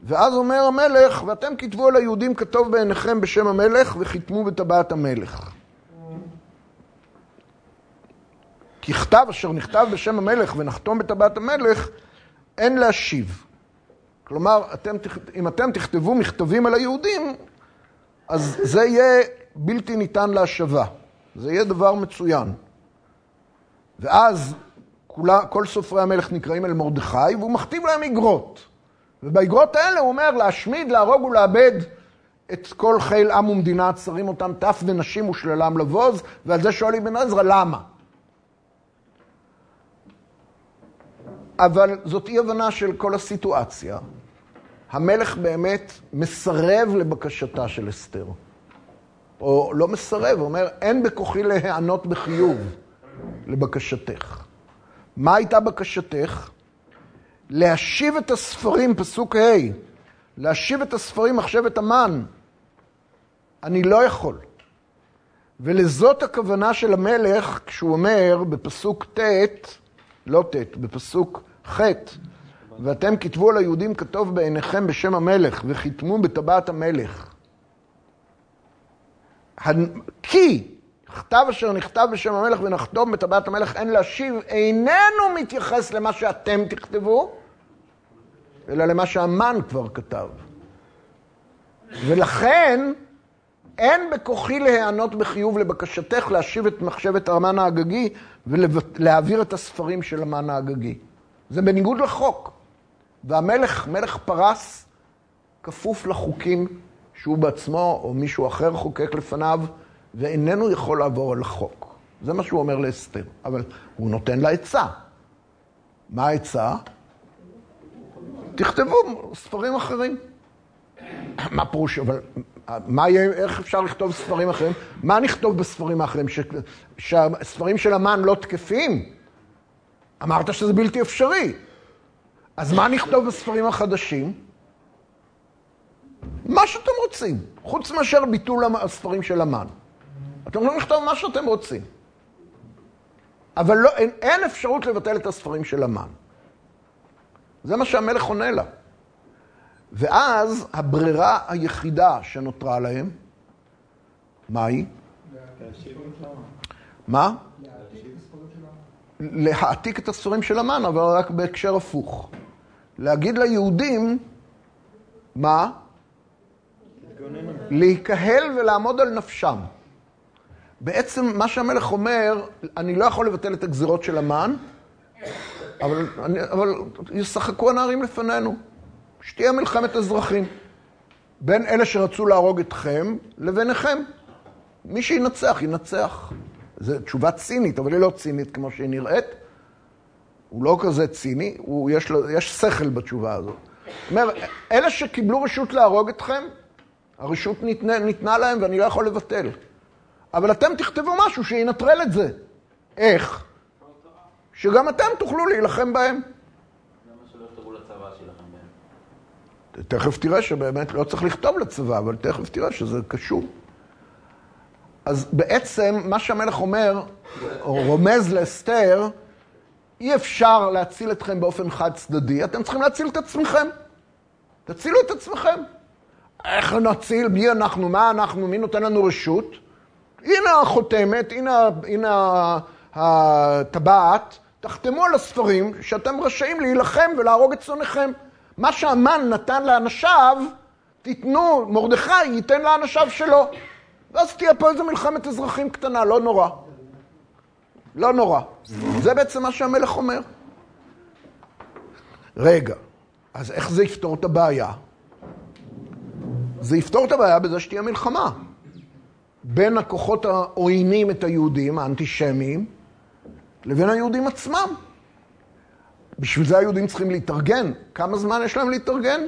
ואז אומר המלך, ואתם כתבו על היהודים כתוב בעיניכם בשם המלך וחיתמו בטבעת המלך. ככתב אשר נכתב בשם המלך ונחתום בטבעת המלך, אין להשיב. כלומר, אתם, אם אתם תכתבו מכתבים על היהודים, אז זה יהיה בלתי ניתן להשבה. זה יהיה דבר מצוין. ואז כולה, כל סופרי המלך נקראים אל מרדכי, והוא מכתיב להם איגרות. ובאיגרות האלה הוא אומר להשמיד, להרוג ולאבד את כל חיל עם ומדינה, צרים אותם טף ונשים ושללם לבוז, ועל זה שואל אבן עזרא, למה? אבל זאת אי הבנה של כל הסיטואציה. המלך באמת מסרב לבקשתה של אסתר. או לא מסרב, אומר, אין בכוחי להיענות בחיוב לבקשתך. מה הייתה בקשתך? להשיב את הספרים, פסוק ה', להשיב את הספרים מחשבת המן. אני לא יכול. ולזאת הכוונה של המלך, כשהוא אומר בפסוק ט', לא ט', בפסוק ח', ואתם כתבו על היהודים כתוב בעיניכם בשם המלך, וחיתמו בטבעת המלך. כי כתב אשר נכתב בשם המלך ונחתום בטבעת המלך אין להשיב, איננו מתייחס למה שאתם תכתבו, אלא למה שהמן כבר כתב. ולכן אין בכוחי להיענות בחיוב לבקשתך להשיב את מחשבת המן האגגי ולהעביר את הספרים של המן האגגי. זה בניגוד לחוק. והמלך, מלך פרס, כפוף לחוקים שהוא בעצמו או מישהו אחר חוקק לפניו, ואיננו יכול לעבור על החוק. זה מה שהוא אומר לאסתר. אבל הוא נותן לה עצה. מה העצה? תכתבו ספרים אחרים. מה פירוש, אבל מה יהיה, איך אפשר לכתוב ספרים אחרים? מה נכתוב בספרים האחרים? ש, שהספרים של המן לא תקפים? אמרת שזה בלתי אפשרי. אז מה נכתוב בספרים החדשים? מה שאתם רוצים, חוץ מאשר ביטול הספרים של המן. אתם יכולים לכתוב מה שאתם רוצים. אבל לא, אין, אין אפשרות לבטל את הספרים של המן. זה מה שהמלך עונה לה. ואז הברירה היחידה שנותרה להם, מה היא? מה? להעתיק את הספרים של המן, אבל רק בהקשר הפוך. להגיד ליהודים, מה? להיקהל ולעמוד על נפשם. בעצם מה שהמלך אומר, אני לא יכול לבטל את הגזירות של המן, אבל, אני, אבל ישחקו הנערים לפנינו. שתהיה מלחמת אזרחים. בין אלה שרצו להרוג אתכם לביניכם. מי שינצח, ינצח. זו תשובה צינית, אבל היא לא צינית כמו שהיא נראית. הוא לא כזה ציני, הוא, יש, לו, יש שכל בתשובה הזאת. זאת אומרת, אלה שקיבלו רשות להרוג אתכם, הרשות ניתנה, ניתנה להם ואני לא יכול לבטל. אבל אתם תכתבו משהו שינטרל את זה. איך? שגם אתם תוכלו להילחם בהם. תכף תראה שבאמת לא צריך לכתוב לצבא, אבל תכף תראה שזה קשור. אז בעצם מה שהמלך אומר, או רומז לאסתר, אי אפשר להציל אתכם באופן חד צדדי, אתם צריכים להציל את עצמכם. תצילו את עצמכם. איך נציל? מי אנחנו? מה אנחנו? מי נותן לנו רשות? הנה החותמת, הנה, הנה הטבעת, תחתמו על הספרים שאתם רשאים להילחם ולהרוג את צונכם. מה שהמן נתן לאנשיו, תיתנו, מרדכי ייתן לאנשיו שלו. ואז תהיה פה איזו מלחמת אזרחים קטנה, לא נורא. לא נורא. זה בעצם מה שהמלך אומר. רגע, אז איך זה יפתור את הבעיה? זה יפתור את הבעיה בזה שתהיה מלחמה. בין הכוחות העוינים את היהודים, האנטישמיים, לבין היהודים עצמם. בשביל זה היהודים צריכים להתארגן. כמה זמן יש להם להתארגן?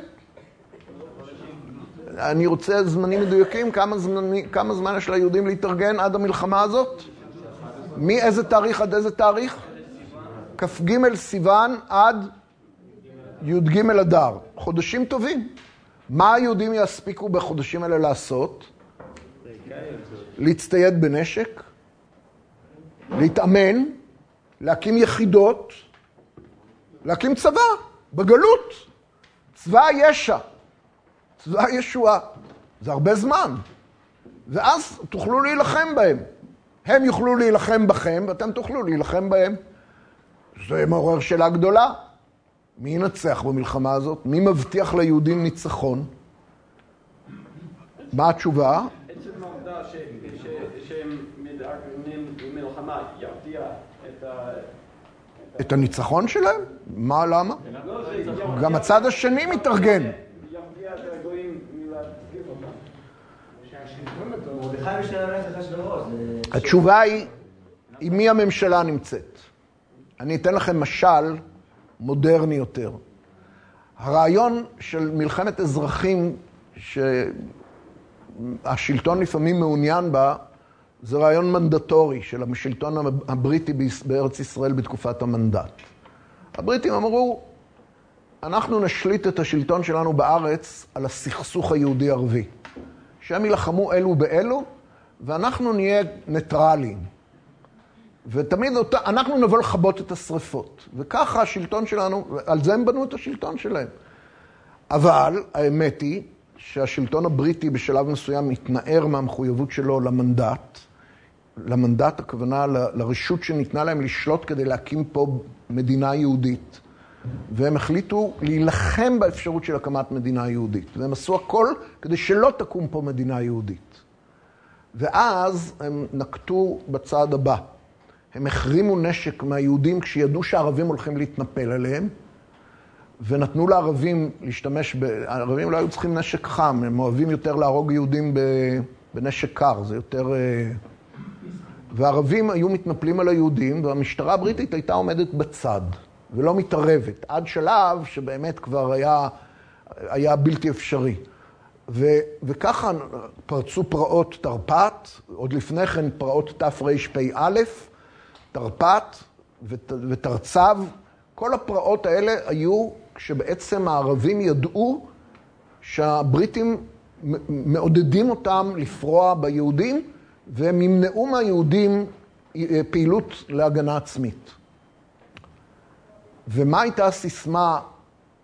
אני רוצה זמנים מדויקים, כמה זמן, כמה זמן יש ליהודים להתארגן עד המלחמה הזאת? מאיזה תאריך עד איזה תאריך? כ"ג סיוון עד י"ג אדר. חודשים טובים. מה היהודים יספיקו בחודשים האלה לעשות? להצטייד בנשק, להתאמן, להקים יחידות, להקים צבא, בגלות. צבא יש"ע, צבא ישועה. זה הרבה זמן. ואז תוכלו להילחם בהם. הם יוכלו להילחם בכם, ואתם תוכלו להילחם בהם. זה מעורר שאלה גדולה. מי ינצח במלחמה הזאת? מי מבטיח ליהודים ניצחון? מה התשובה? עצם העובדה ש- ש- שהם מתארגנים במלחמה ירתיע את ה... את הניצחון שלהם? מה, למה? גם הצד השני מתארגן. התשובה היא, עם מי הממשלה נמצאת. אני אתן לכם משל מודרני יותר. הרעיון של מלחמת אזרחים שהשלטון לפעמים מעוניין בה, זה רעיון מנדטורי של השלטון הבריטי בארץ ישראל בתקופת המנדט. הבריטים אמרו, אנחנו נשליט את השלטון שלנו בארץ על הסכסוך היהודי-ערבי. שהם יילחמו אלו באלו, ואנחנו נהיה ניטרליים. ותמיד אותה, אנחנו נבוא לכבות את השריפות. וככה השלטון שלנו, על זה הם בנו את השלטון שלהם. אבל האמת היא שהשלטון הבריטי בשלב מסוים התנער מהמחויבות שלו למנדט. למנדט הכוונה ל- לרשות שניתנה להם לשלוט כדי להקים פה מדינה יהודית. והם החליטו להילחם באפשרות של הקמת מדינה יהודית. והם עשו הכל כדי שלא תקום פה מדינה יהודית. ואז הם נקטו בצעד הבא. הם החרימו נשק מהיהודים כשידעו שהערבים הולכים להתנפל עליהם, ונתנו לערבים להשתמש ב... הערבים לא היו צריכים נשק חם, הם אוהבים יותר להרוג יהודים. בנשק קר, זה יותר... והערבים היו מתנפלים על היהודים, והמשטרה הבריטית הייתה עומדת בצד, ולא מתערבת, עד שלב שבאמת כבר היה, היה בלתי אפשרי. ו, וככה פרצו פרעות תרפ"ט, עוד לפני כן פרעות תרפ"א, תרפ"ט ות- ותרצ"ב, כל הפרעות האלה היו כשבעצם הערבים ידעו שהבריטים מעודדים אותם לפרוע ביהודים, והם ימנעו מהיהודים אה, פעילות להגנה עצמית. ומה הייתה הסיסמה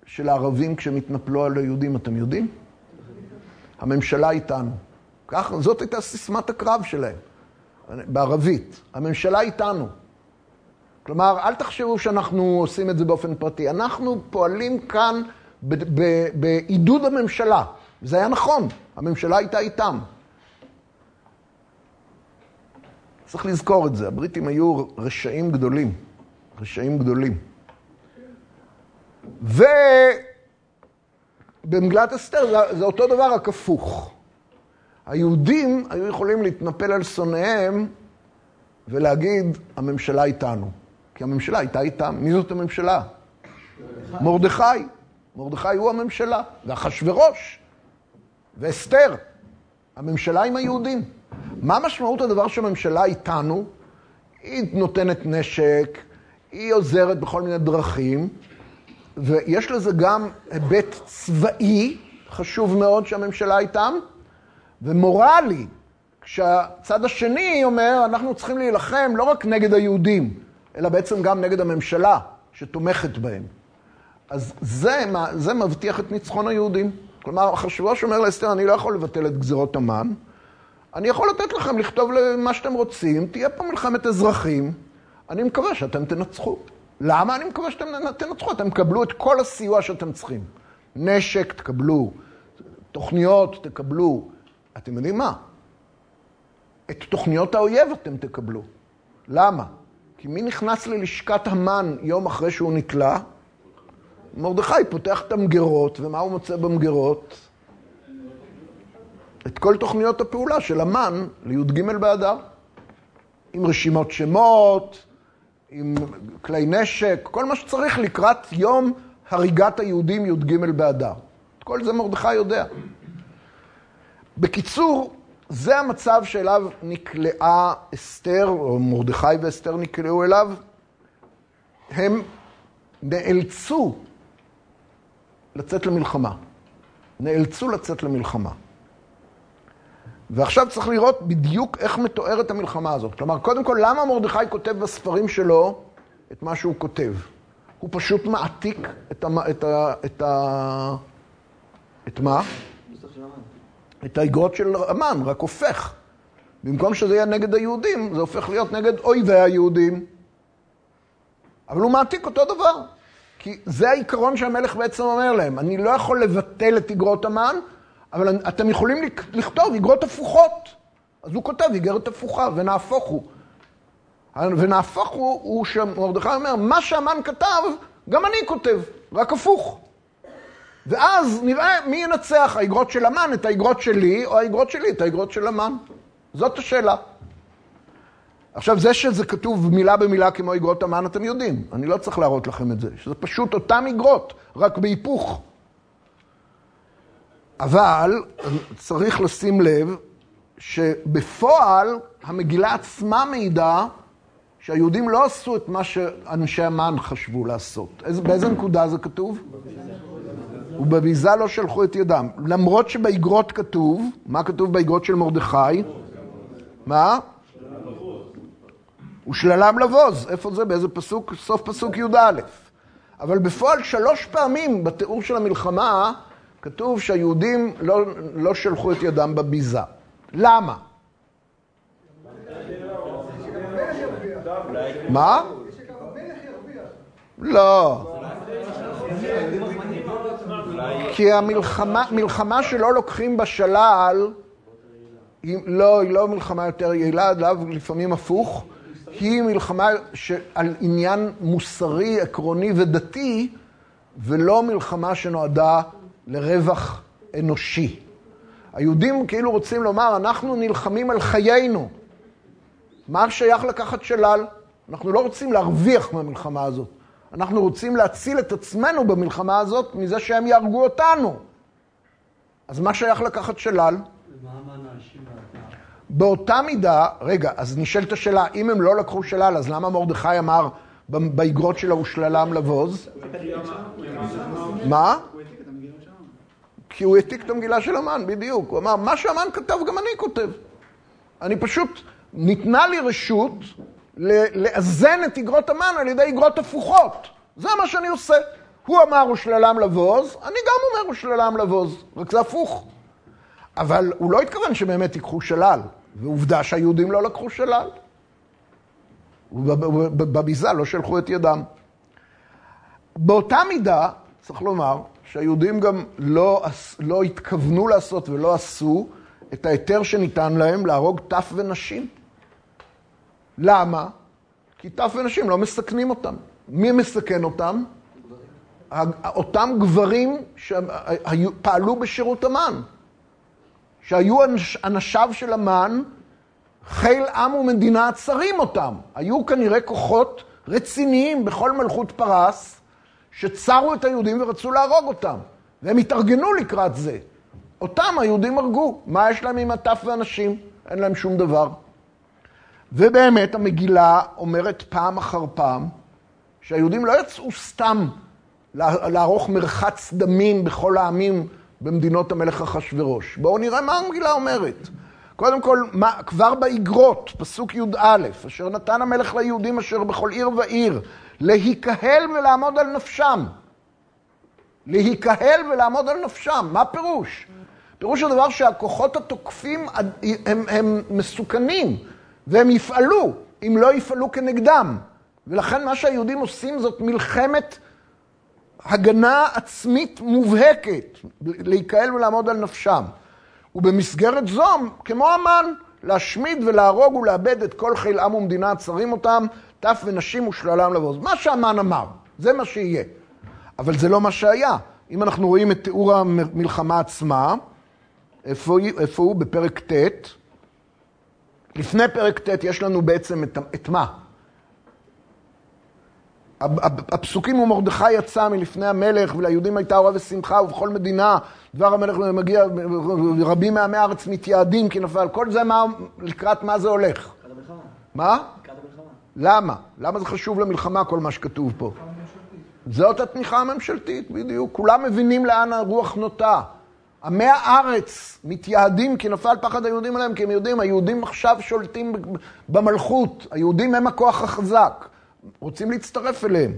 של הערבים כשהם התנפלו על היהודים, אתם יודעים? הממשלה איתנו. כך, זאת הייתה סיסמת הקרב שלהם, בערבית. הממשלה איתנו. כלומר, אל תחשבו שאנחנו עושים את זה באופן פרטי. אנחנו פועלים כאן בעידוד הממשלה. זה היה נכון, הממשלה הייתה איתם. צריך לזכור את זה, הבריטים היו רשעים גדולים, רשעים גדולים. ובמגילת אסתר זה, זה אותו דבר, רק הפוך. היהודים היו יכולים להתנפל על שונאיהם ולהגיד, הממשלה איתנו. כי הממשלה הייתה איתם. מי זאת הממשלה? מרדכי. מרדכי הוא הממשלה. ואחשוורוש. ואסתר. הממשלה עם היהודים. מה משמעות הדבר שהממשלה איתנו? היא נותנת נשק, היא עוזרת בכל מיני דרכים, ויש לזה גם היבט צבאי, חשוב מאוד שהממשלה איתם, ומורלי, כשהצד השני אומר, אנחנו צריכים להילחם לא רק נגד היהודים, אלא בעצם גם נגד הממשלה שתומכת בהם. אז זה, זה מבטיח את ניצחון היהודים. כלומר, אחשוורוש אומר לאסתר, אני לא יכול לבטל את גזירות המן, אני יכול לתת לכם לכתוב מה שאתם רוצים, תהיה פה מלחמת אזרחים, אני מקווה שאתם תנצחו. למה אני מקווה שאתם תנצחו? אתם תקבלו את כל הסיוע שאתם צריכים. נשק תקבלו, תוכניות תקבלו. אתם יודעים מה? את תוכניות האויב אתם תקבלו. למה? כי מי נכנס ללשכת המן יום אחרי שהוא נתלה? מרדכי פותח את המגירות, ומה הוא מוצא במגירות? את כל תוכניות הפעולה של המן לי"ג באדר. עם רשימות שמות, עם כלי נשק, כל מה שצריך לקראת יום הריגת היהודים י"ג באדר. את כל זה מרדכי יודע. בקיצור, זה המצב שאליו נקלעה אסתר, או מרדכי ואסתר נקלעו אליו. הם נאלצו לצאת למלחמה. נאלצו לצאת למלחמה. ועכשיו צריך לראות בדיוק איך מתוארת המלחמה הזאת. כלומר, קודם כל, למה מרדכי כותב בספרים שלו את מה שהוא כותב? הוא פשוט מעתיק את, המ... את, ה... את, ה... את מה? את האגרות של המן, רק הופך. במקום שזה יהיה נגד היהודים, זה הופך להיות נגד אויבי היהודים. אבל הוא מעתיק אותו דבר. כי זה העיקרון שהמלך בעצם אומר להם. אני לא יכול לבטל את אגרות המן, אבל אתם יכולים לכתוב אגרות הפוכות. אז הוא כותב איגרת הפוכה, ונהפוך הוא. ונהפוך הוא, הוא שמרדכי אומר, מה שהמן כתב, גם אני כותב, רק הפוך. ואז נראה מי ינצח, האגרות של המן את האגרות שלי, או האגרות שלי את האגרות של המן. זאת השאלה. עכשיו, זה שזה כתוב מילה במילה כמו אגרות המן, אתם יודעים. אני לא צריך להראות לכם את זה. שזה פשוט אותם אגרות, רק בהיפוך. אבל צריך לשים לב שבפועל המגילה עצמה מעידה שהיהודים לא עשו את מה שאנשי המן חשבו לעשות. באיזה נקודה זה כתוב? ובביזה לא שלחו את ידם. למרות שבאגרות כתוב, מה כתוב באגרות של מרדכי? מה? ושללם לבוז. איפה זה? באיזה פסוק? סוף פסוק י"א. אבל בפועל שלוש פעמים בתיאור של המלחמה כתוב שהיהודים לא, לא שלחו את ידם בביזה. למה? מה? לא. כי המלחמה מלחמה שלא לוקחים בשלל, לא, היא לא מלחמה יותר יעילה, לפעמים הפוך, היא מלחמה על עניין מוסרי, עקרוני ודתי, ולא מלחמה שנועדה לרווח אנושי. היהודים כאילו רוצים לומר, אנחנו נלחמים על חיינו. מה שייך לקחת שלל? אנחנו לא רוצים להרוויח מהמלחמה הזאת. אנחנו רוצים להציל את עצמנו במלחמה הזאת מזה שהם יהרגו אותנו. אז מה שייך לקחת שלל? באותה מידה, רגע, אז נשאלת השאלה, אם הם לא לקחו שלל, אז למה מרדכי אמר באגרות שלו ושללם לבוז? מה? כי הוא העתיק את המגילה של המן, בדיוק. הוא אמר, מה שהמן כתב גם אני כותב. אני פשוט, ניתנה לי רשות לאזן את אגרות המן על ידי אגרות הפוכות. זה מה שאני עושה. הוא אמר ושללם לבוז, אני גם אומר ושללם לבוז, רק זה הפוך. אבל הוא לא התכוון שבאמת ייקחו שלל, ועובדה שהיהודים לא לקחו שלל. בביזה לא שלחו את ידם. באותה מידה, צריך לומר, שהיהודים גם לא, לא התכוונו לעשות ולא עשו את ההיתר שניתן להם להרוג טף ונשים. למה? כי טף ונשים לא מסכנים אותם. מי מסכן אותם? אותם גברים שפעלו בשירות המן. שהיו אנש- אנשיו של המן, חיל עם ומדינה צרים אותם. היו כנראה כוחות רציניים בכל מלכות פרס, שצרו את היהודים ורצו להרוג אותם. והם התארגנו לקראת זה. אותם היהודים הרגו. מה יש להם עם הטף ואנשים? אין להם שום דבר. ובאמת המגילה אומרת פעם אחר פעם שהיהודים לא יצאו סתם לערוך מרחץ דמים בכל העמים במדינות המלך אחשורוש. בואו נראה מה המגילה אומרת. קודם כל, מה, כבר באגרות, פסוק י"א, אשר נתן המלך ליהודים אשר בכל עיר ועיר, להיקהל ולעמוד על נפשם. להיקהל ולעמוד על נפשם. מה פירוש? פירוש הדבר שהכוחות התוקפים הם, הם מסוכנים, והם יפעלו, אם לא יפעלו כנגדם. ולכן מה שהיהודים עושים זאת מלחמת הגנה עצמית מובהקת, להיקהל ולעמוד על נפשם. ובמסגרת זו, כמו המן, להשמיד ולהרוג ולאבד את כל חיל עם ומדינה הצרים אותם, טף ונשים ושללם לבוז. מה שהמן אמר, זה מה שיהיה. אבל זה לא מה שהיה. אם אנחנו רואים את תיאור המלחמה עצמה, איפה, איפה הוא? בפרק ט'. לפני פרק ט' יש לנו בעצם את, את מה? הפסוקים ומרדכי יצא מלפני המלך, וליהודים הייתה אורה ושמחה, ובכל מדינה דבר המלך מגיע, רבים מעמי הארץ מתייעדים כי נפל. כל זה מה, לקראת מה זה הולך? מה? למה? למה זה חשוב למלחמה כל מה שכתוב פה? זאת התמיכה הממשלתית, בדיוק. כולם מבינים לאן הרוח נוטה. עמי הארץ מתייעדים כי נפל פחד היהודים עליהם, כי הם יודעים, היהודים עכשיו שולטים במלכות. היהודים הם הכוח החזק. רוצים להצטרף אליהם.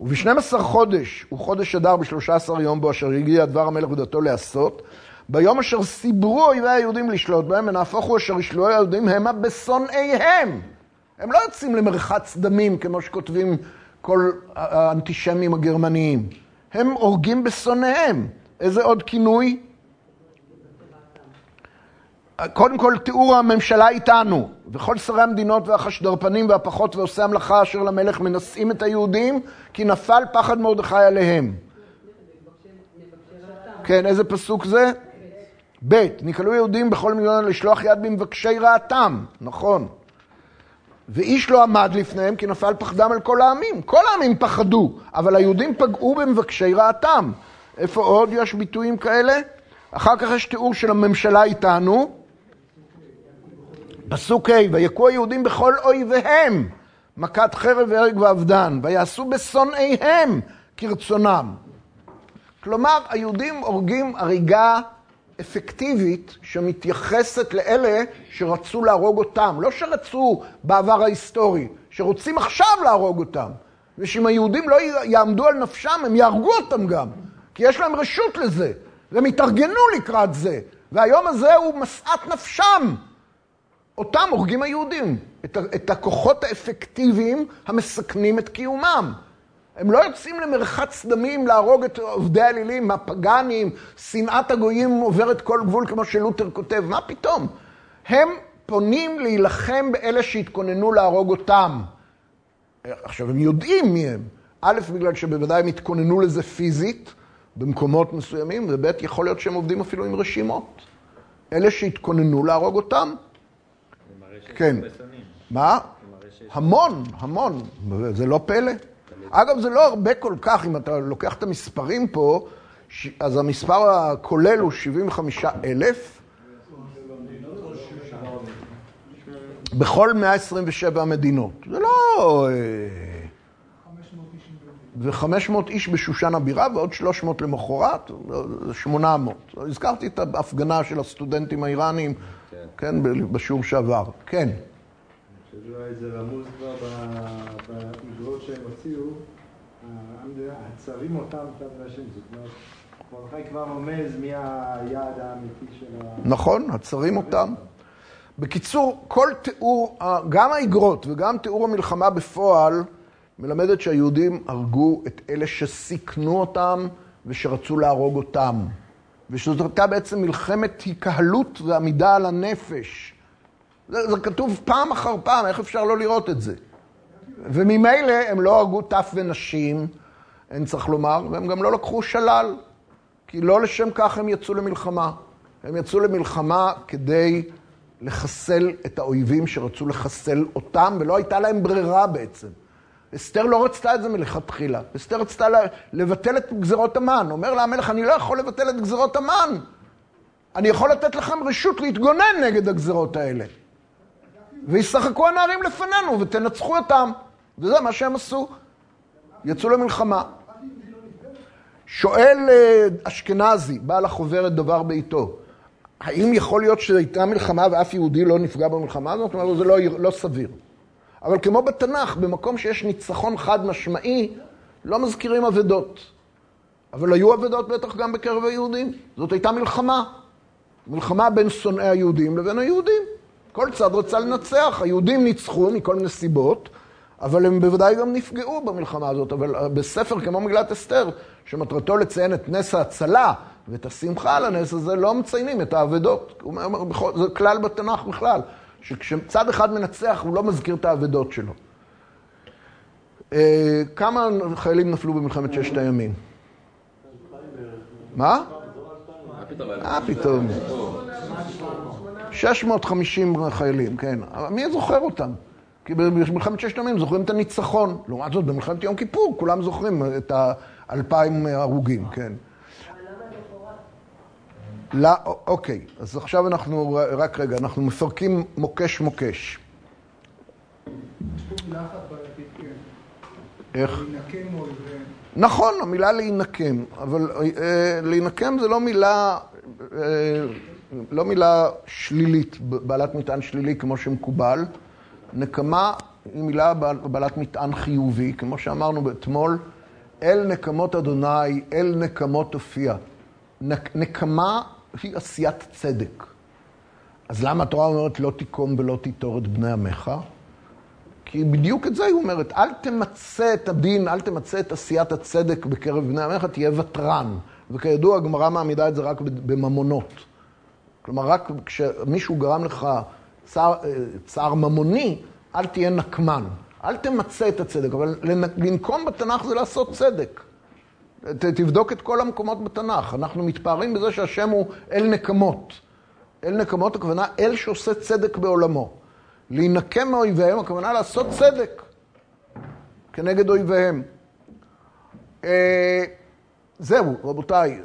וב-12 חודש, הוא חודש אדר ב-13 יום בו אשר הגיע דבר המלך ודתו להסות, ביום אשר סיברו אויבי היהודים לשלוט בהם, ונהפוך הוא אשר ישלו היהודים המה בשונאיהם. הם לא יוצאים למרחץ דמים, כמו שכותבים כל האנטישמים הגרמניים. הם הורגים בשונאיהם. איזה עוד כינוי? קודם כל, תיאור הממשלה איתנו, וכל שרי המדינות והחשדרפנים והפחות ועושי המלאכה אשר למלך מנשאים את היהודים, כי נפל פחד מרדכי עליהם. כן, איזה פסוק זה? ב', נקהלו יהודים בכל מדינה לשלוח יד במבקשי רעתם, נכון. ואיש לא עמד לפניהם כי נפל פחדם על כל העמים. כל העמים פחדו, אבל היהודים פגעו במבקשי רעתם. איפה עוד יש ביטויים כאלה? אחר כך יש תיאור של הממשלה איתנו. פסוק ה' ויכו היהודים בכל אויביהם, מכת חרב והרג ואבדן, ויעשו בשונאיהם כרצונם. כלומר, היהודים הורגים הריגה אפקטיבית שמתייחסת לאלה שרצו להרוג אותם. לא שרצו בעבר ההיסטורי, שרוצים עכשיו להרוג אותם. ושאם היהודים לא יעמדו על נפשם, הם יהרגו אותם גם. כי יש להם רשות לזה. והם התארגנו לקראת זה. והיום הזה הוא משאת נפשם. אותם הורגים היהודים. את, את הכוחות האפקטיביים המסכנים את קיומם. הם לא יוצאים למרחץ דמים להרוג את עובדי האלילים, הפגאנים, שנאת הגויים עוברת כל גבול, כמו שלותר כותב, מה פתאום? הם פונים להילחם באלה שהתכוננו להרוג אותם. עכשיו, הם יודעים מי הם. א', בגלל שבוודאי הם התכוננו לזה פיזית, במקומות מסוימים, וב', יכול להיות שהם עובדים אפילו עם רשימות. אלה שהתכוננו להרוג אותם. כן. מה? המון, המון. זה לא פלא. אגב, זה לא הרבה כל כך, אם אתה לוקח את המספרים פה, אז המספר הכולל הוא 75 אלף. בכל 127 המדינות. זה לא... ו-500 איש בשושן הבירה ועוד 300 למחרת, זה 800. הזכרתי את ההפגנה של הסטודנטים האיראנים, כן, בשיעור שעבר. כן. שזה איזה רמוז כבר באגרות שהם הוציאו, הצרים אותם תו נשים, זאת אומרת, מרדכי כבר רומז מי היעד האמיתי של ה... נכון, הצרים אותם. בקיצור, כל תיאור, גם האגרות וגם תיאור המלחמה בפועל, מלמדת שהיהודים הרגו את אלה שסיכנו אותם ושרצו להרוג אותם. ושזאת הייתה בעצם מלחמת התקהלות ועמידה על הנפש. זה, זה כתוב פעם אחר פעם, איך אפשר לא לראות את זה? וממילא הם לא הרגו טף ונשים, אין צריך לומר, והם גם לא לקחו שלל, כי לא לשם כך הם יצאו למלחמה. הם יצאו למלחמה כדי לחסל את האויבים שרצו לחסל אותם, ולא הייתה להם ברירה בעצם. אסתר לא רצתה את זה מלכתחילה. אסתר רצתה לבטל את גזרות המן. אומר לה המלך, אני לא יכול לבטל את גזרות המן. אני יכול לתת לכם רשות להתגונן נגד הגזרות האלה. וישחקו הנערים לפנינו ותנצחו אותם. וזה מה שהם עשו. יצאו למלחמה. שואל אה, אשכנזי, בעל החוברת דבר בעיתו, האם יכול להיות שהייתה מלחמה ואף יהודי לא נפגע במלחמה הזאת? הוא אומר, זה לא, לא סביר. אבל כמו בתנ"ך, במקום שיש ניצחון חד משמעי, לא מזכירים אבדות. אבל היו אבדות בטח גם בקרב היהודים. זאת הייתה מלחמה. מלחמה בין שונאי היהודים לבין היהודים. כל צד רצה לנצח. היהודים ניצחו מכל מיני סיבות, אבל הם בוודאי גם נפגעו במלחמה הזאת. אבל בספר כמו מגילת אסתר, שמטרתו לציין את נס ההצלה ואת השמחה על הנס הזה, לא מציינים את האבדות. זה כלל בתנ"ך בכלל. שכשצד אחד מנצח, הוא לא מזכיר את האבדות שלו. אה, כמה חיילים נפלו במלחמת ששת הימים? מה? מה פתאום? 650 חיילים, כן. מי זוכר אותם? כי במלחמת ששת הימים זוכרים את הניצחון. לעומת זאת, במלחמת יום כיפור כולם זוכרים את האלפיים הרוגים, כן. לא, אוקיי, אז עכשיו אנחנו, רק רגע, אנחנו מפרקים מוקש מוקש. איך? נכון, המילה להינקם, אבל אה, להינקם זה לא מילה, אה, לא מילה שלילית, בעלת מטען שלילי כמו שמקובל. נקמה היא מילה בעלת מטען חיובי, כמו שאמרנו אתמול, אל נקמות אדוני, אל נקמות תופיע. נקמה היא עשיית צדק. אז למה התורה אומרת לא תיקום ולא תיטור את בני עמך? כי בדיוק את זה היא אומרת, אל תמצה את הדין, אל תמצה את עשיית הצדק בקרב בני עמך, תהיה ותרן. וכידוע, הגמרא מעמידה את זה רק בממונות. כלומר, רק כשמישהו גרם לך צער, צער ממוני, אל תהיה נקמן. אל תמצה את הצדק, אבל לנקום בתנ"ך זה לעשות צדק. תבדוק את כל המקומות בתנ"ך. אנחנו מתפארים בזה שהשם הוא אל נקמות. אל נקמות הכוונה אל שעושה צדק בעולמו. להינקם מאויביהם, הכוונה לעשות צדק כנגד אויביהם. אה, זהו, רבותיי,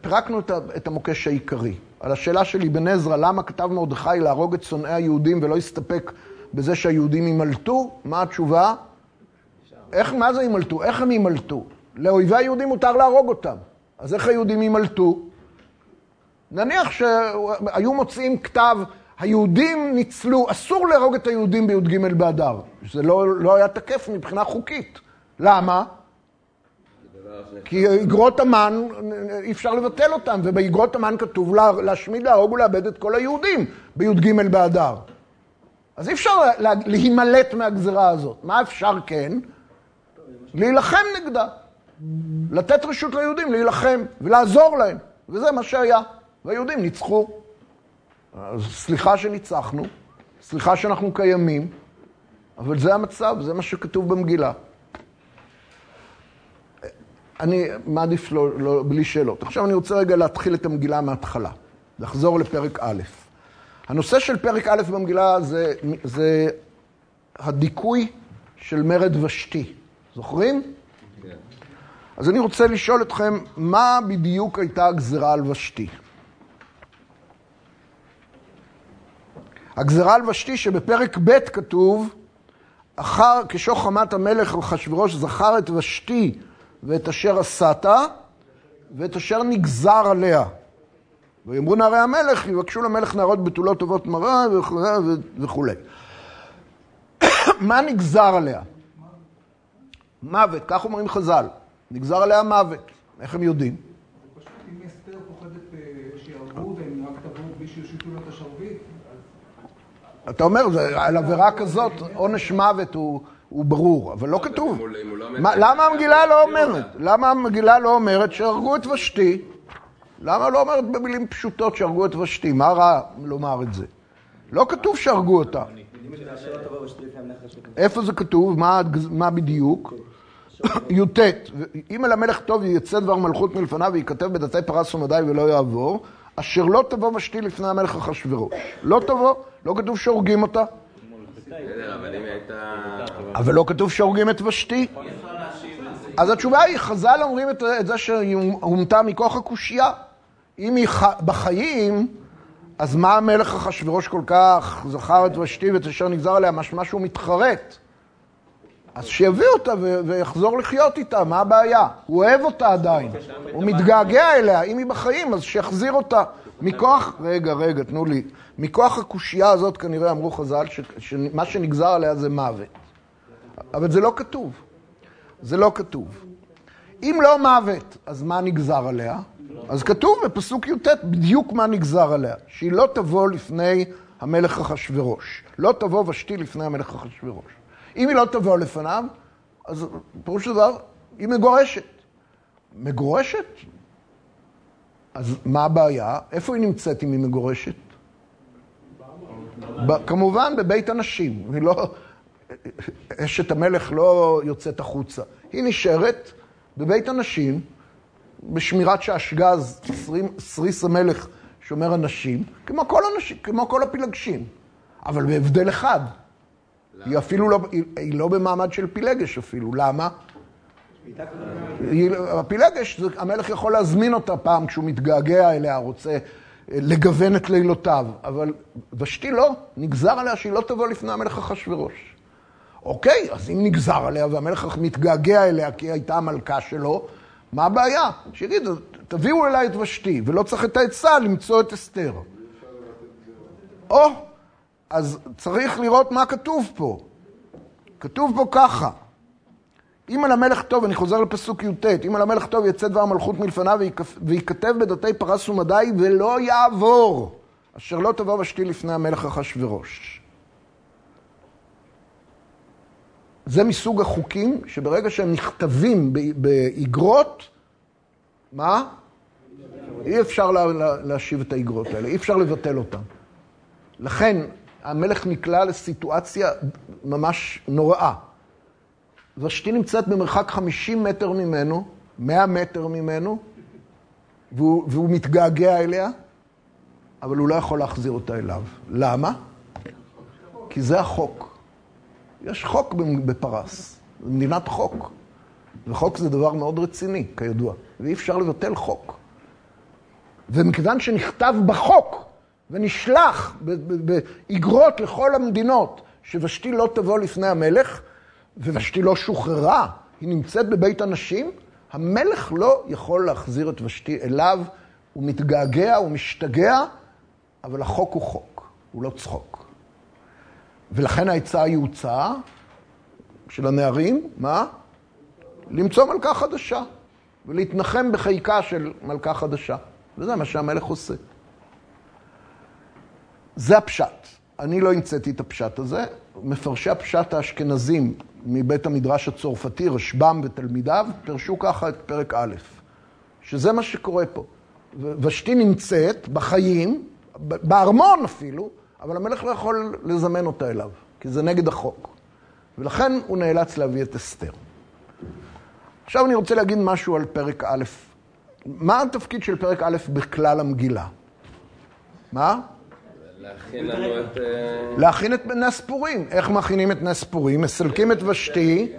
פירקנו את המוקש העיקרי. על השאלה של אבן עזרא, למה כתב מרדכי להרוג את שונאי היהודים ולא הסתפק בזה שהיהודים ימלטו, מה התשובה? איך, מה זה ימלטו? איך הם ימלטו? לאויבי היהודים מותר להרוג אותם. אז איך היהודים ימלטו? נניח שהיו מוצאים כתב, היהודים ניצלו, אסור להרוג את היהודים בי"ג באדר. זה לא, לא היה תקף מבחינה חוקית. למה? כי איגרות המן, אי אפשר לבטל אותם, ובאיגרות המן כתוב להשמיד, להרוג ולאבד את כל היהודים בי"ג באדר. אז אי אפשר להימלט מהגזרה הזאת. מה אפשר כן? להילחם נגדה. לתת רשות ליהודים להילחם ולעזור להם, וזה מה שהיה. והיהודים ניצחו. אז סליחה שניצחנו, סליחה שאנחנו קיימים, אבל זה המצב, זה מה שכתוב במגילה. אני מעדיף לא, לא, בלי שאלות. עכשיו אני רוצה רגע להתחיל את המגילה מההתחלה, לחזור לפרק א'. הנושא של פרק א' במגילה זה, זה הדיכוי של מרד ושתי. זוכרים? אז אני רוצה לשאול אתכם, מה בדיוק הייתה הגזרה על ושתי? הגזרה על ושתי שבפרק ב' כתוב, אחר, כשוך חמת המלך אחשוורוש זכר את ושתי ואת אשר עשת, ואת אשר נגזר עליה. ויאמרו נערי המלך, יבקשו למלך נערות בתולות טובות מראה וכולי. מה נגזר עליה? מוות, כך אומרים חז"ל. נגזר עליה מוות. איך הם יודעים? פשוט אם אסתר פוחדת אה, שיהרגו והם רק תבואו בלי שיושיטו לה את השרביט, אתה אומר, על עבירה כזאת, עונש מוות הוא, הוא ברור, אבל לא כתוב. למה המגילה לא אומרת? למה המגילה לא אומרת שהרגו את ושתי? למה לא אומרת במילים פשוטות שהרגו את ושתי? מה רע לומר את זה? לא כתוב שהרגו אותה. איפה זה כתוב? מה בדיוק? י"ט, אם אל המלך טוב יצא דבר מלכות מלפניו וייכתב בדתי פרס ומדי ולא יעבור, אשר לא תבוא ושתי לפני המלך אחשורוש. לא תבוא, לא כתוב שהורגים אותה, אבל לא כתוב שהורגים את ושתי. אז התשובה היא, חז"ל אומרים את זה שהיא הומתה מכוח הקושייה. אם היא בחיים, אז מה המלך אחשורוש כל כך זכר את ושתי ואת אשר נגזר עליה, משמע שהוא מתחרט. אז שיביא אותה ויחזור לחיות איתה, מה הבעיה? הוא אוהב אותה עדיין, הוא מתגעגע אליה, אם היא בחיים, אז שיחזיר אותה. מכוח, רגע, רגע, תנו לי. מכוח הקושייה הזאת כנראה אמרו חז"ל שמה שנגזר עליה זה מוות. אבל זה לא כתוב. זה לא כתוב. אם לא מוות, אז מה נגזר עליה? אז כתוב בפסוק י"ט בדיוק מה נגזר עליה. שהיא לא תבוא לפני המלך אחשורוש. לא תבוא ושתי לפני המלך אחשורוש. אם היא לא תבוא לפניו, אז פירוש דבר, היא מגורשת. מגורשת? אז מה הבעיה? איפה היא נמצאת אם היא מגורשת? כמובן בבית הנשים. היא לא... אשת המלך לא יוצאת החוצה. היא נשארת בבית הנשים, בשמירת שעשגז, סרי- סריס המלך שומר הנשים, כמו כל הנשים, כמו כל הפילגשים. אבל בהבדל אחד. היא אפילו לא, היא, היא לא במעמד של פילגש אפילו. למה? היא- הפילגש, זה- המלך יכול להזמין אותה פעם כשהוא מתגעגע אליה, רוצה אה, לגוון את לילותיו. אבל ושתי לא, נגזר עליה שהיא לא תבוא לפני המלך אחשורוש. אוקיי, אז אם נגזר עליה והמלך מתגעגע אליה כי היא הייתה המלכה שלו, מה הבעיה? שיגיד, תביאו אליי את ושתי, ולא צריך את העצה למצוא את אסתר. או, אז צריך לראות מה כתוב פה. כתוב פה ככה, אם על המלך טוב, אני חוזר לפסוק י"ט, אם על המלך טוב יצא דבר מלכות מלפניו וייכתב בדתי פרס ומדי ולא יעבור, אשר לא תבוא ושתי לפני המלך אחשורוש. זה מסוג החוקים שברגע שהם נכתבים ב- באגרות, מה? אי אפשר לה, לה, להשיב את האגרות האלה, אי אפשר לבטל אותן. לכן המלך נקלע לסיטואציה ממש נוראה. ושתי נמצאת במרחק 50 מטר ממנו, 100 מטר ממנו, והוא, והוא מתגעגע אליה, אבל הוא לא יכול להחזיר אותה אליו. למה? כי זה החוק. יש חוק בפרס, מדינת חוק. וחוק זה דבר מאוד רציני, כידוע, ואי אפשר לבטל חוק. ומכיוון שנכתב בחוק ונשלח באגרות לכל המדינות שוושתי לא תבוא לפני המלך, וושתי לא שוחררה, היא נמצאת בבית הנשים, המלך לא יכול להחזיר את ושתי אליו, הוא מתגעגע, הוא משתגע, אבל החוק הוא חוק, הוא לא צחוק. ולכן העצה היא הוצאה של הנערים, מה? למצוא מלכה חדשה ולהתנחם בחיקה של מלכה חדשה. וזה מה שהמלך עושה. זה הפשט. אני לא המצאתי את הפשט הזה. מפרשי הפשט האשכנזים מבית המדרש הצרפתי, רשב"ם ותלמידיו, פירשו ככה את פרק א', שזה מה שקורה פה. ושתי נמצאת בחיים, בארמון אפילו, אבל המלך לא יכול לזמן אותה אליו, כי זה נגד החוק. ולכן הוא נאלץ להביא את אסתר. עכשיו אני רוצה להגיד משהו על פרק א'. מה התפקיד של פרק א' בכלל המגילה? מה? להכין לנו את... אה, להכין את נס פורים. איך מכינים את נס פורים? מסלקים את ושתי,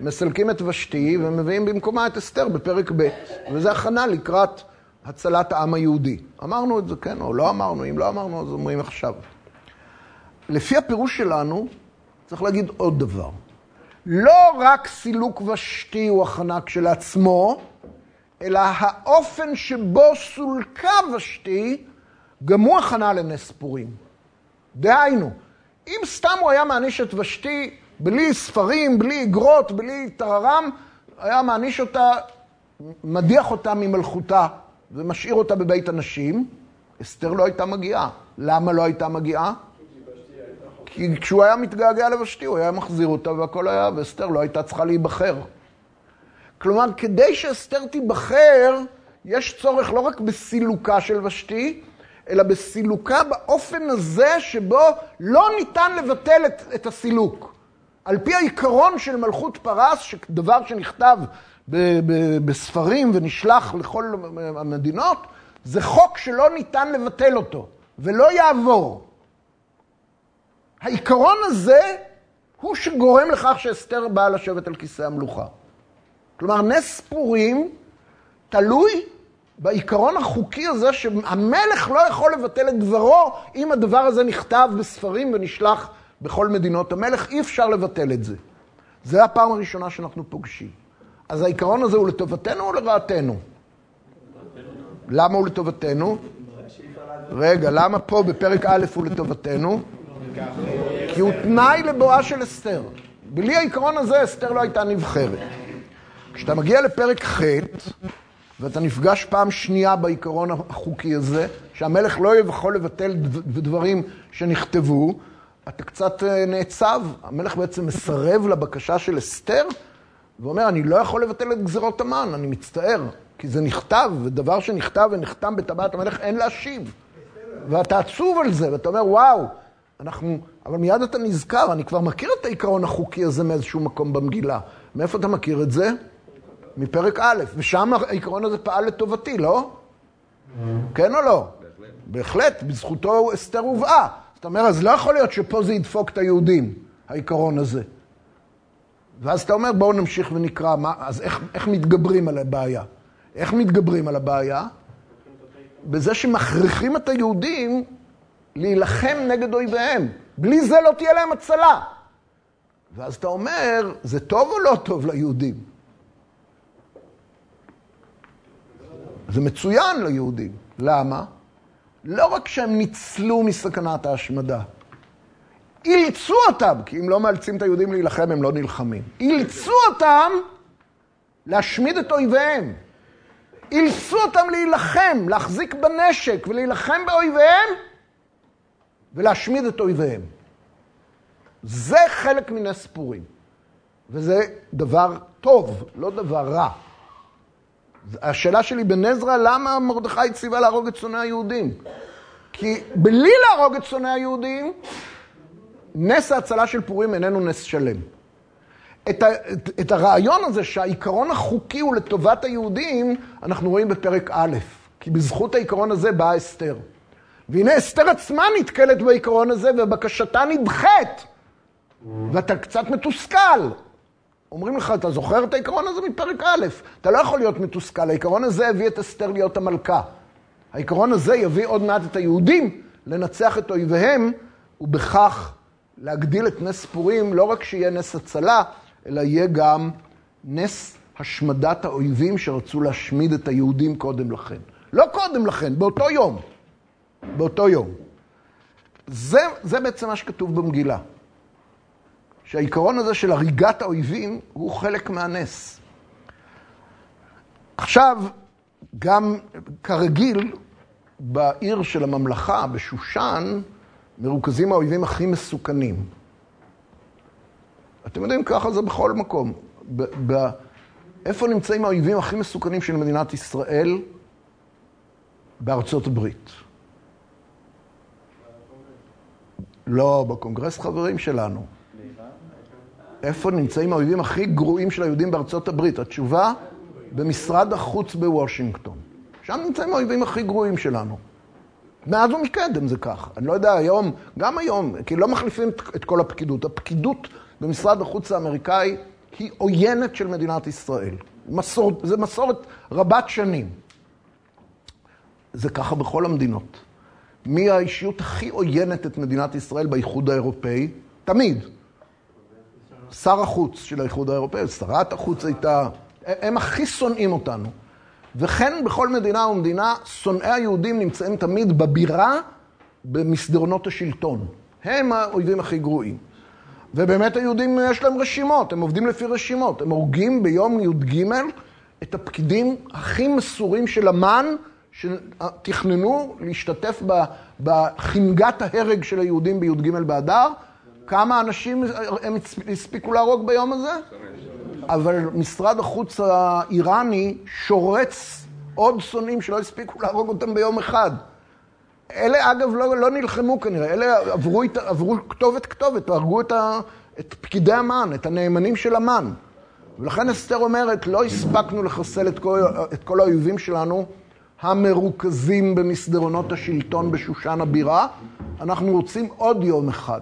מסלקים את ושתי ומביאים במקומה את אסתר בפרק ב', וזה הכנה לקראת הצלת העם היהודי. אמרנו את זה, כן, או לא אמרנו, אם לא אמרנו, אז אומרים עכשיו. לפי הפירוש שלנו, צריך להגיד עוד דבר. לא רק סילוק ושתי הוא הכנה כשלעצמו, אלא האופן שבו סולקה ושתי, גם הוא הכנה לנס פורים. דהיינו, אם סתם הוא היה מעניש את ושתי בלי ספרים, בלי אגרות, בלי טררם, היה מעניש אותה, מדיח אותה ממלכותה ומשאיר אותה בבית הנשים, אסתר לא הייתה מגיעה. למה לא הייתה מגיעה? כי כשהוא היה מתגעגע לבשתי, הוא היה מחזיר אותה והכל היה, ואסתר לא הייתה צריכה להיבחר. כלומר, כדי שאסתר תיבחר, יש צורך לא רק בסילוקה של ושתי, אלא בסילוקה באופן הזה שבו לא ניתן לבטל את, את הסילוק. על פי העיקרון של מלכות פרס, שדבר שנכתב ב, ב, בספרים ונשלח לכל המדינות, זה חוק שלא ניתן לבטל אותו, ולא יעבור. העיקרון הזה הוא שגורם לכך שאסתר באה לשבת על כיסא המלוכה. כלומר, נס פורים תלוי בעיקרון החוקי הזה שהמלך לא יכול לבטל את דברו אם הדבר הזה נכתב בספרים ונשלח בכל מדינות המלך, אי אפשר לבטל את זה. זה הפעם הראשונה שאנחנו פוגשים. אז העיקרון הזה הוא לטובתנו או לרעתנו? למה הוא לטובתנו? רגע, למה פה בפרק א' הוא לטובתנו? כי הוא תנאי לבואה של אסתר. בלי העיקרון הזה אסתר לא הייתה נבחרת. כשאתה מגיע לפרק ח' ואתה נפגש פעם שנייה בעיקרון החוקי הזה, שהמלך לא יכול לבטל דברים שנכתבו, אתה קצת אה, נעצב. המלך בעצם מסרב לבקשה של אסתר, ואומר, אני לא יכול לבטל את גזירות המן, אני מצטער, כי זה נכתב, ודבר שנכתב ונחתם בטבעת המלך אין להשיב. ואתה עצוב על זה, ואתה אומר, וואו, אנחנו... אבל מיד אתה נזכר, אני כבר מכיר את העיקרון החוקי הזה מאיזשהו מקום במגילה. מאיפה אתה מכיר את זה? מפרק א', ושם העיקרון הזה פעל לטובתי, לא? כן או לא? בהחלט. בהחלט, בזכותו אסתר הובאה. זאת אומרת, אז לא יכול להיות שפה זה ידפוק את היהודים, העיקרון הזה. ואז אתה אומר, בואו נמשיך ונקרא, מה, אז איך, איך מתגברים על הבעיה? איך מתגברים על הבעיה? בזה שמכריחים את היהודים להילחם נגד אויביהם. בלי זה לא תהיה להם הצלה. ואז אתה אומר, זה טוב או לא טוב ליהודים? זה מצוין ליהודים. למה? לא רק שהם ניצלו מסכנת ההשמדה, אילצו אותם, כי אם לא מאלצים את היהודים להילחם, הם לא נלחמים. אילצו אותם להשמיד את אויביהם. אילצו אותם להילחם, להחזיק בנשק ולהילחם באויביהם ולהשמיד את אויביהם. זה חלק מנס פורים, וזה דבר טוב, לא דבר רע. השאלה שלי בנזרא, למה מרדכי ציווה להרוג את שונאי היהודים? כי בלי להרוג את שונאי היהודים, נס ההצלה של פורים איננו נס שלם. את, ה, את, את הרעיון הזה שהעיקרון החוקי הוא לטובת היהודים, אנחנו רואים בפרק א', כי בזכות העיקרון הזה באה אסתר. והנה אסתר עצמה נתקלת בעיקרון הזה ובקשתה נדחית. ואתה קצת מתוסכל. אומרים לך, אתה זוכר את העיקרון הזה מפרק א', אתה לא יכול להיות מתוסכל. העיקרון הזה הביא את אסתר להיות המלכה. העיקרון הזה יביא עוד מעט את היהודים לנצח את אויביהם, ובכך להגדיל את נס פורים, לא רק שיהיה נס הצלה, אלא יהיה גם נס השמדת האויבים שרצו להשמיד את היהודים קודם לכן. לא קודם לכן, באותו יום. באותו יום. זה, זה בעצם מה שכתוב במגילה. שהעיקרון הזה של הריגת האויבים הוא חלק מהנס. עכשיו, גם כרגיל, בעיר של הממלכה, בשושן, מרוכזים האויבים הכי מסוכנים. אתם יודעים, ככה זה בכל מקום. ב- ב- איפה נמצאים האויבים הכי מסוכנים של מדינת ישראל? בארצות הברית. לא, בקונגרס חברים שלנו. איפה נמצאים האויבים הכי גרועים של היהודים בארצות הברית? התשובה, במשרד החוץ בוושינגטון. שם נמצאים האויבים הכי גרועים שלנו. מאז ומקדם זה כך. אני לא יודע, היום, גם היום, כי לא מחליפים את כל הפקידות. הפקידות במשרד החוץ האמריקאי היא עוינת של מדינת ישראל. מסור, זה מסורת רבת שנים. זה ככה בכל המדינות. מי האישיות הכי עוינת את מדינת ישראל באיחוד האירופאי? תמיד. שר החוץ של האיחוד האירופאי, שרת החוץ הייתה, הם הכי שונאים אותנו. וכן בכל מדינה ומדינה, שונאי היהודים נמצאים תמיד בבירה, במסדרונות השלטון. הם האויבים הכי גרועים. ובאמת היהודים יש להם רשימות, הם עובדים לפי רשימות. הם הורגים ביום י"ג את הפקידים הכי מסורים של אמ"ן, שתכננו להשתתף בחנגת ההרג של היהודים בי"ג באדר. כמה אנשים הם הספיקו להרוג ביום הזה? אבל משרד החוץ האיראני שורץ עוד שונאים שלא הספיקו להרוג אותם ביום אחד. אלה אגב לא, לא נלחמו כנראה, אלה עברו, עברו כתובת כתובת, והרגו את, ה, את פקידי אמ"ן, את הנאמנים של אמ"ן. ולכן אסתר אומרת, לא הספקנו לחסל את כל, את כל האויבים שלנו, המרוכזים במסדרונות השלטון בשושן הבירה, אנחנו רוצים עוד יום אחד.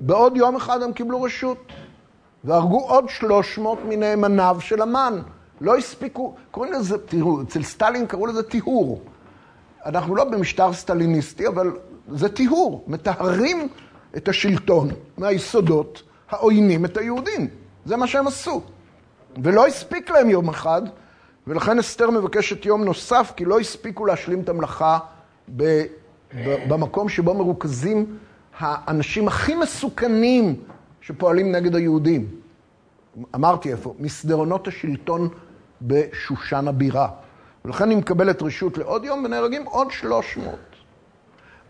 בעוד יום אחד הם קיבלו רשות, והרגו עוד 300 מנאמניו של המן. לא הספיקו, קוראים לזה, תראו, אצל סטלין קראו לזה טיהור. אנחנו לא במשטר סטליניסטי, אבל זה טיהור. מטהרים את השלטון מהיסודות העוינים את היהודים. זה מה שהם עשו. ולא הספיק להם יום אחד, ולכן אסתר מבקשת יום נוסף, כי לא הספיקו להשלים את המלאכה ב, במקום שבו מרוכזים האנשים הכי מסוכנים שפועלים נגד היהודים. אמרתי איפה, מסדרונות השלטון בשושן הבירה. ולכן היא מקבלת רשות לעוד יום ונהרגים עוד 300.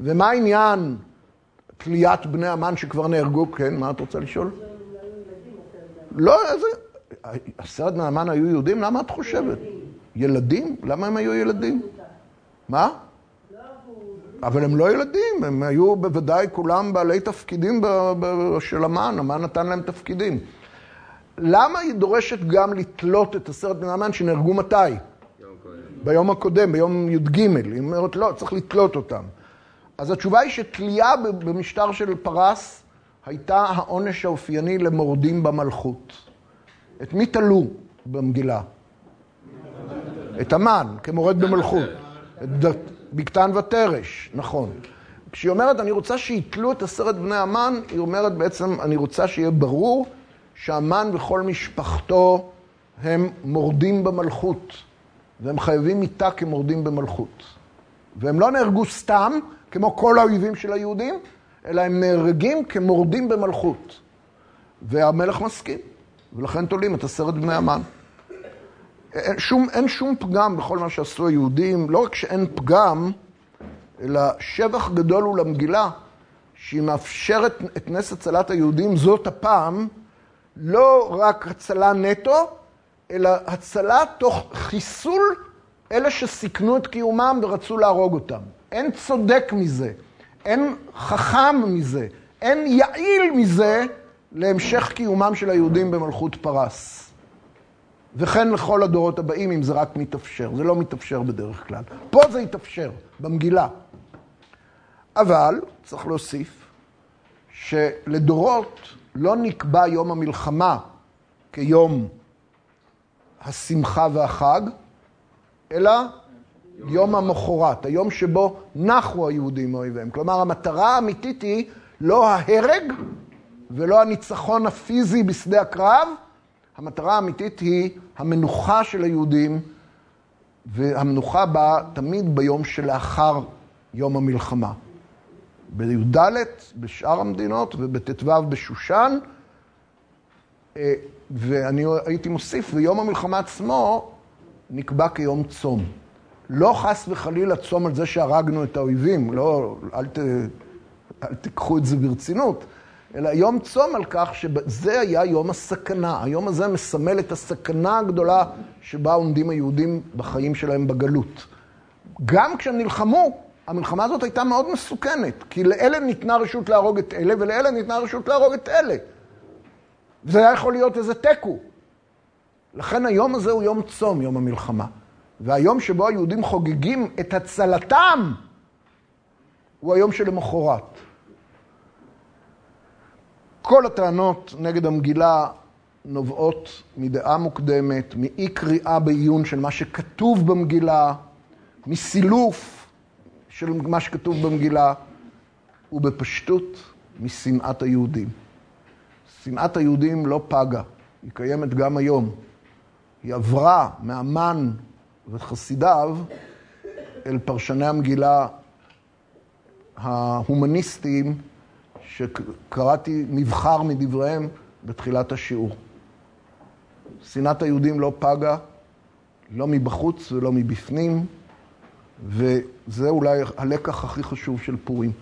ומה העניין תליית בני המן שכבר נהרגו? כן, מה את רוצה לשאול? לא, איזה... עשרת בני המן היו יהודים? למה את חושבת? ילדים? למה הם היו ילדים? מה? אבל הם לא ילדים, הם היו בוודאי כולם בעלי תפקידים של המן, המן נתן להם תפקידים. למה היא דורשת גם לתלות את עשרת בני המן שנהרגו מתי? ביום הקודם, ביום י"ג. היא אומרת, לא, צריך לתלות אותם. אז התשובה היא שתלייה במשטר של פרס הייתה העונש האופייני למורדים במלכות. את מי תלו במגילה? את המן, כמורד במלכות. בקתן ותרש, נכון. כשהיא אומרת, אני רוצה שיתלו את עשרת בני המן, היא אומרת בעצם, אני רוצה שיהיה ברור שהמן וכל משפחתו הם מורדים במלכות, והם חייבים מיתה כמורדים במלכות. והם לא נהרגו סתם, כמו כל האויבים של היהודים, אלא הם נהרגים כמורדים במלכות. והמלך מסכים, ולכן תולים את עשרת בני המן. אין שום, אין שום פגם בכל מה שעשו היהודים, לא רק שאין פגם, אלא שבח גדול הוא למגילה, שהיא מאפשרת את נס הצלת היהודים, זאת הפעם, לא רק הצלה נטו, אלא הצלה תוך חיסול אלה שסיכנו את קיומם ורצו להרוג אותם. אין צודק מזה, אין חכם מזה, אין יעיל מזה להמשך קיומם של היהודים במלכות פרס. וכן לכל הדורות הבאים, אם זה רק מתאפשר. זה לא מתאפשר בדרך כלל. פה זה יתאפשר, במגילה. אבל, צריך להוסיף, שלדורות לא נקבע יום המלחמה כיום השמחה והחג, אלא יום המחרת, היום שבו נחו היהודים מאויביהם. כלומר, המטרה האמיתית היא לא ההרג ולא הניצחון הפיזי בשדה הקרב, המטרה האמיתית היא המנוחה של היהודים, והמנוחה באה תמיד ביום שלאחר יום המלחמה. בי"ד בשאר המדינות ובט"ו בשושן, אה, ואני הייתי מוסיף, ויום המלחמה עצמו נקבע כיום צום. לא חס וחלילה צום על זה שהרגנו את האויבים, לא, אל, ת, אל תיקחו את זה ברצינות, אלא יום צום על כך שזה היה יום הסכנה. היום הזה מסמל את הסכנה הגדולה שבה עומדים היהודים בחיים שלהם בגלות. גם כשהם נלחמו, המלחמה הזאת הייתה מאוד מסוכנת, כי לאלה ניתנה רשות להרוג את אלה, ולאלה ניתנה רשות להרוג את אלה. וזה היה יכול להיות איזה תיקו. לכן היום הזה הוא יום צום, יום המלחמה. והיום שבו היהודים חוגגים את הצלתם, הוא היום שלמחרת. כל הטענות נגד המגילה נובעות מדעה מוקדמת, מאי קריאה בעיון של מה שכתוב במגילה, מסילוף של מה שכתוב במגילה, ובפשטות משנאת היהודים. שנאת היהודים לא פגה, היא קיימת גם היום. היא עברה מהמן וחסידיו אל פרשני המגילה ההומניסטיים, שקראתי מבחר מדבריהם בתחילת השיעור. שנאת היהודים לא פגה, לא מבחוץ ולא מבפנים, וזה אולי הלקח הכי חשוב של פורים.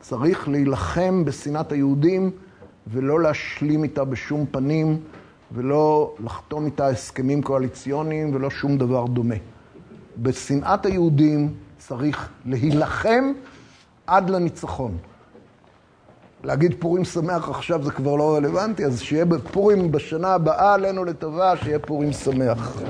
צריך להילחם בשנאת היהודים ולא להשלים איתה בשום פנים, ולא לחתום איתה הסכמים קואליציוניים ולא שום דבר דומה. בשנאת היהודים צריך להילחם עד לניצחון. להגיד פורים שמח עכשיו זה כבר לא רלוונטי, אז שיהיה בפורים בשנה הבאה עלינו לטובה, שיהיה פורים שמח.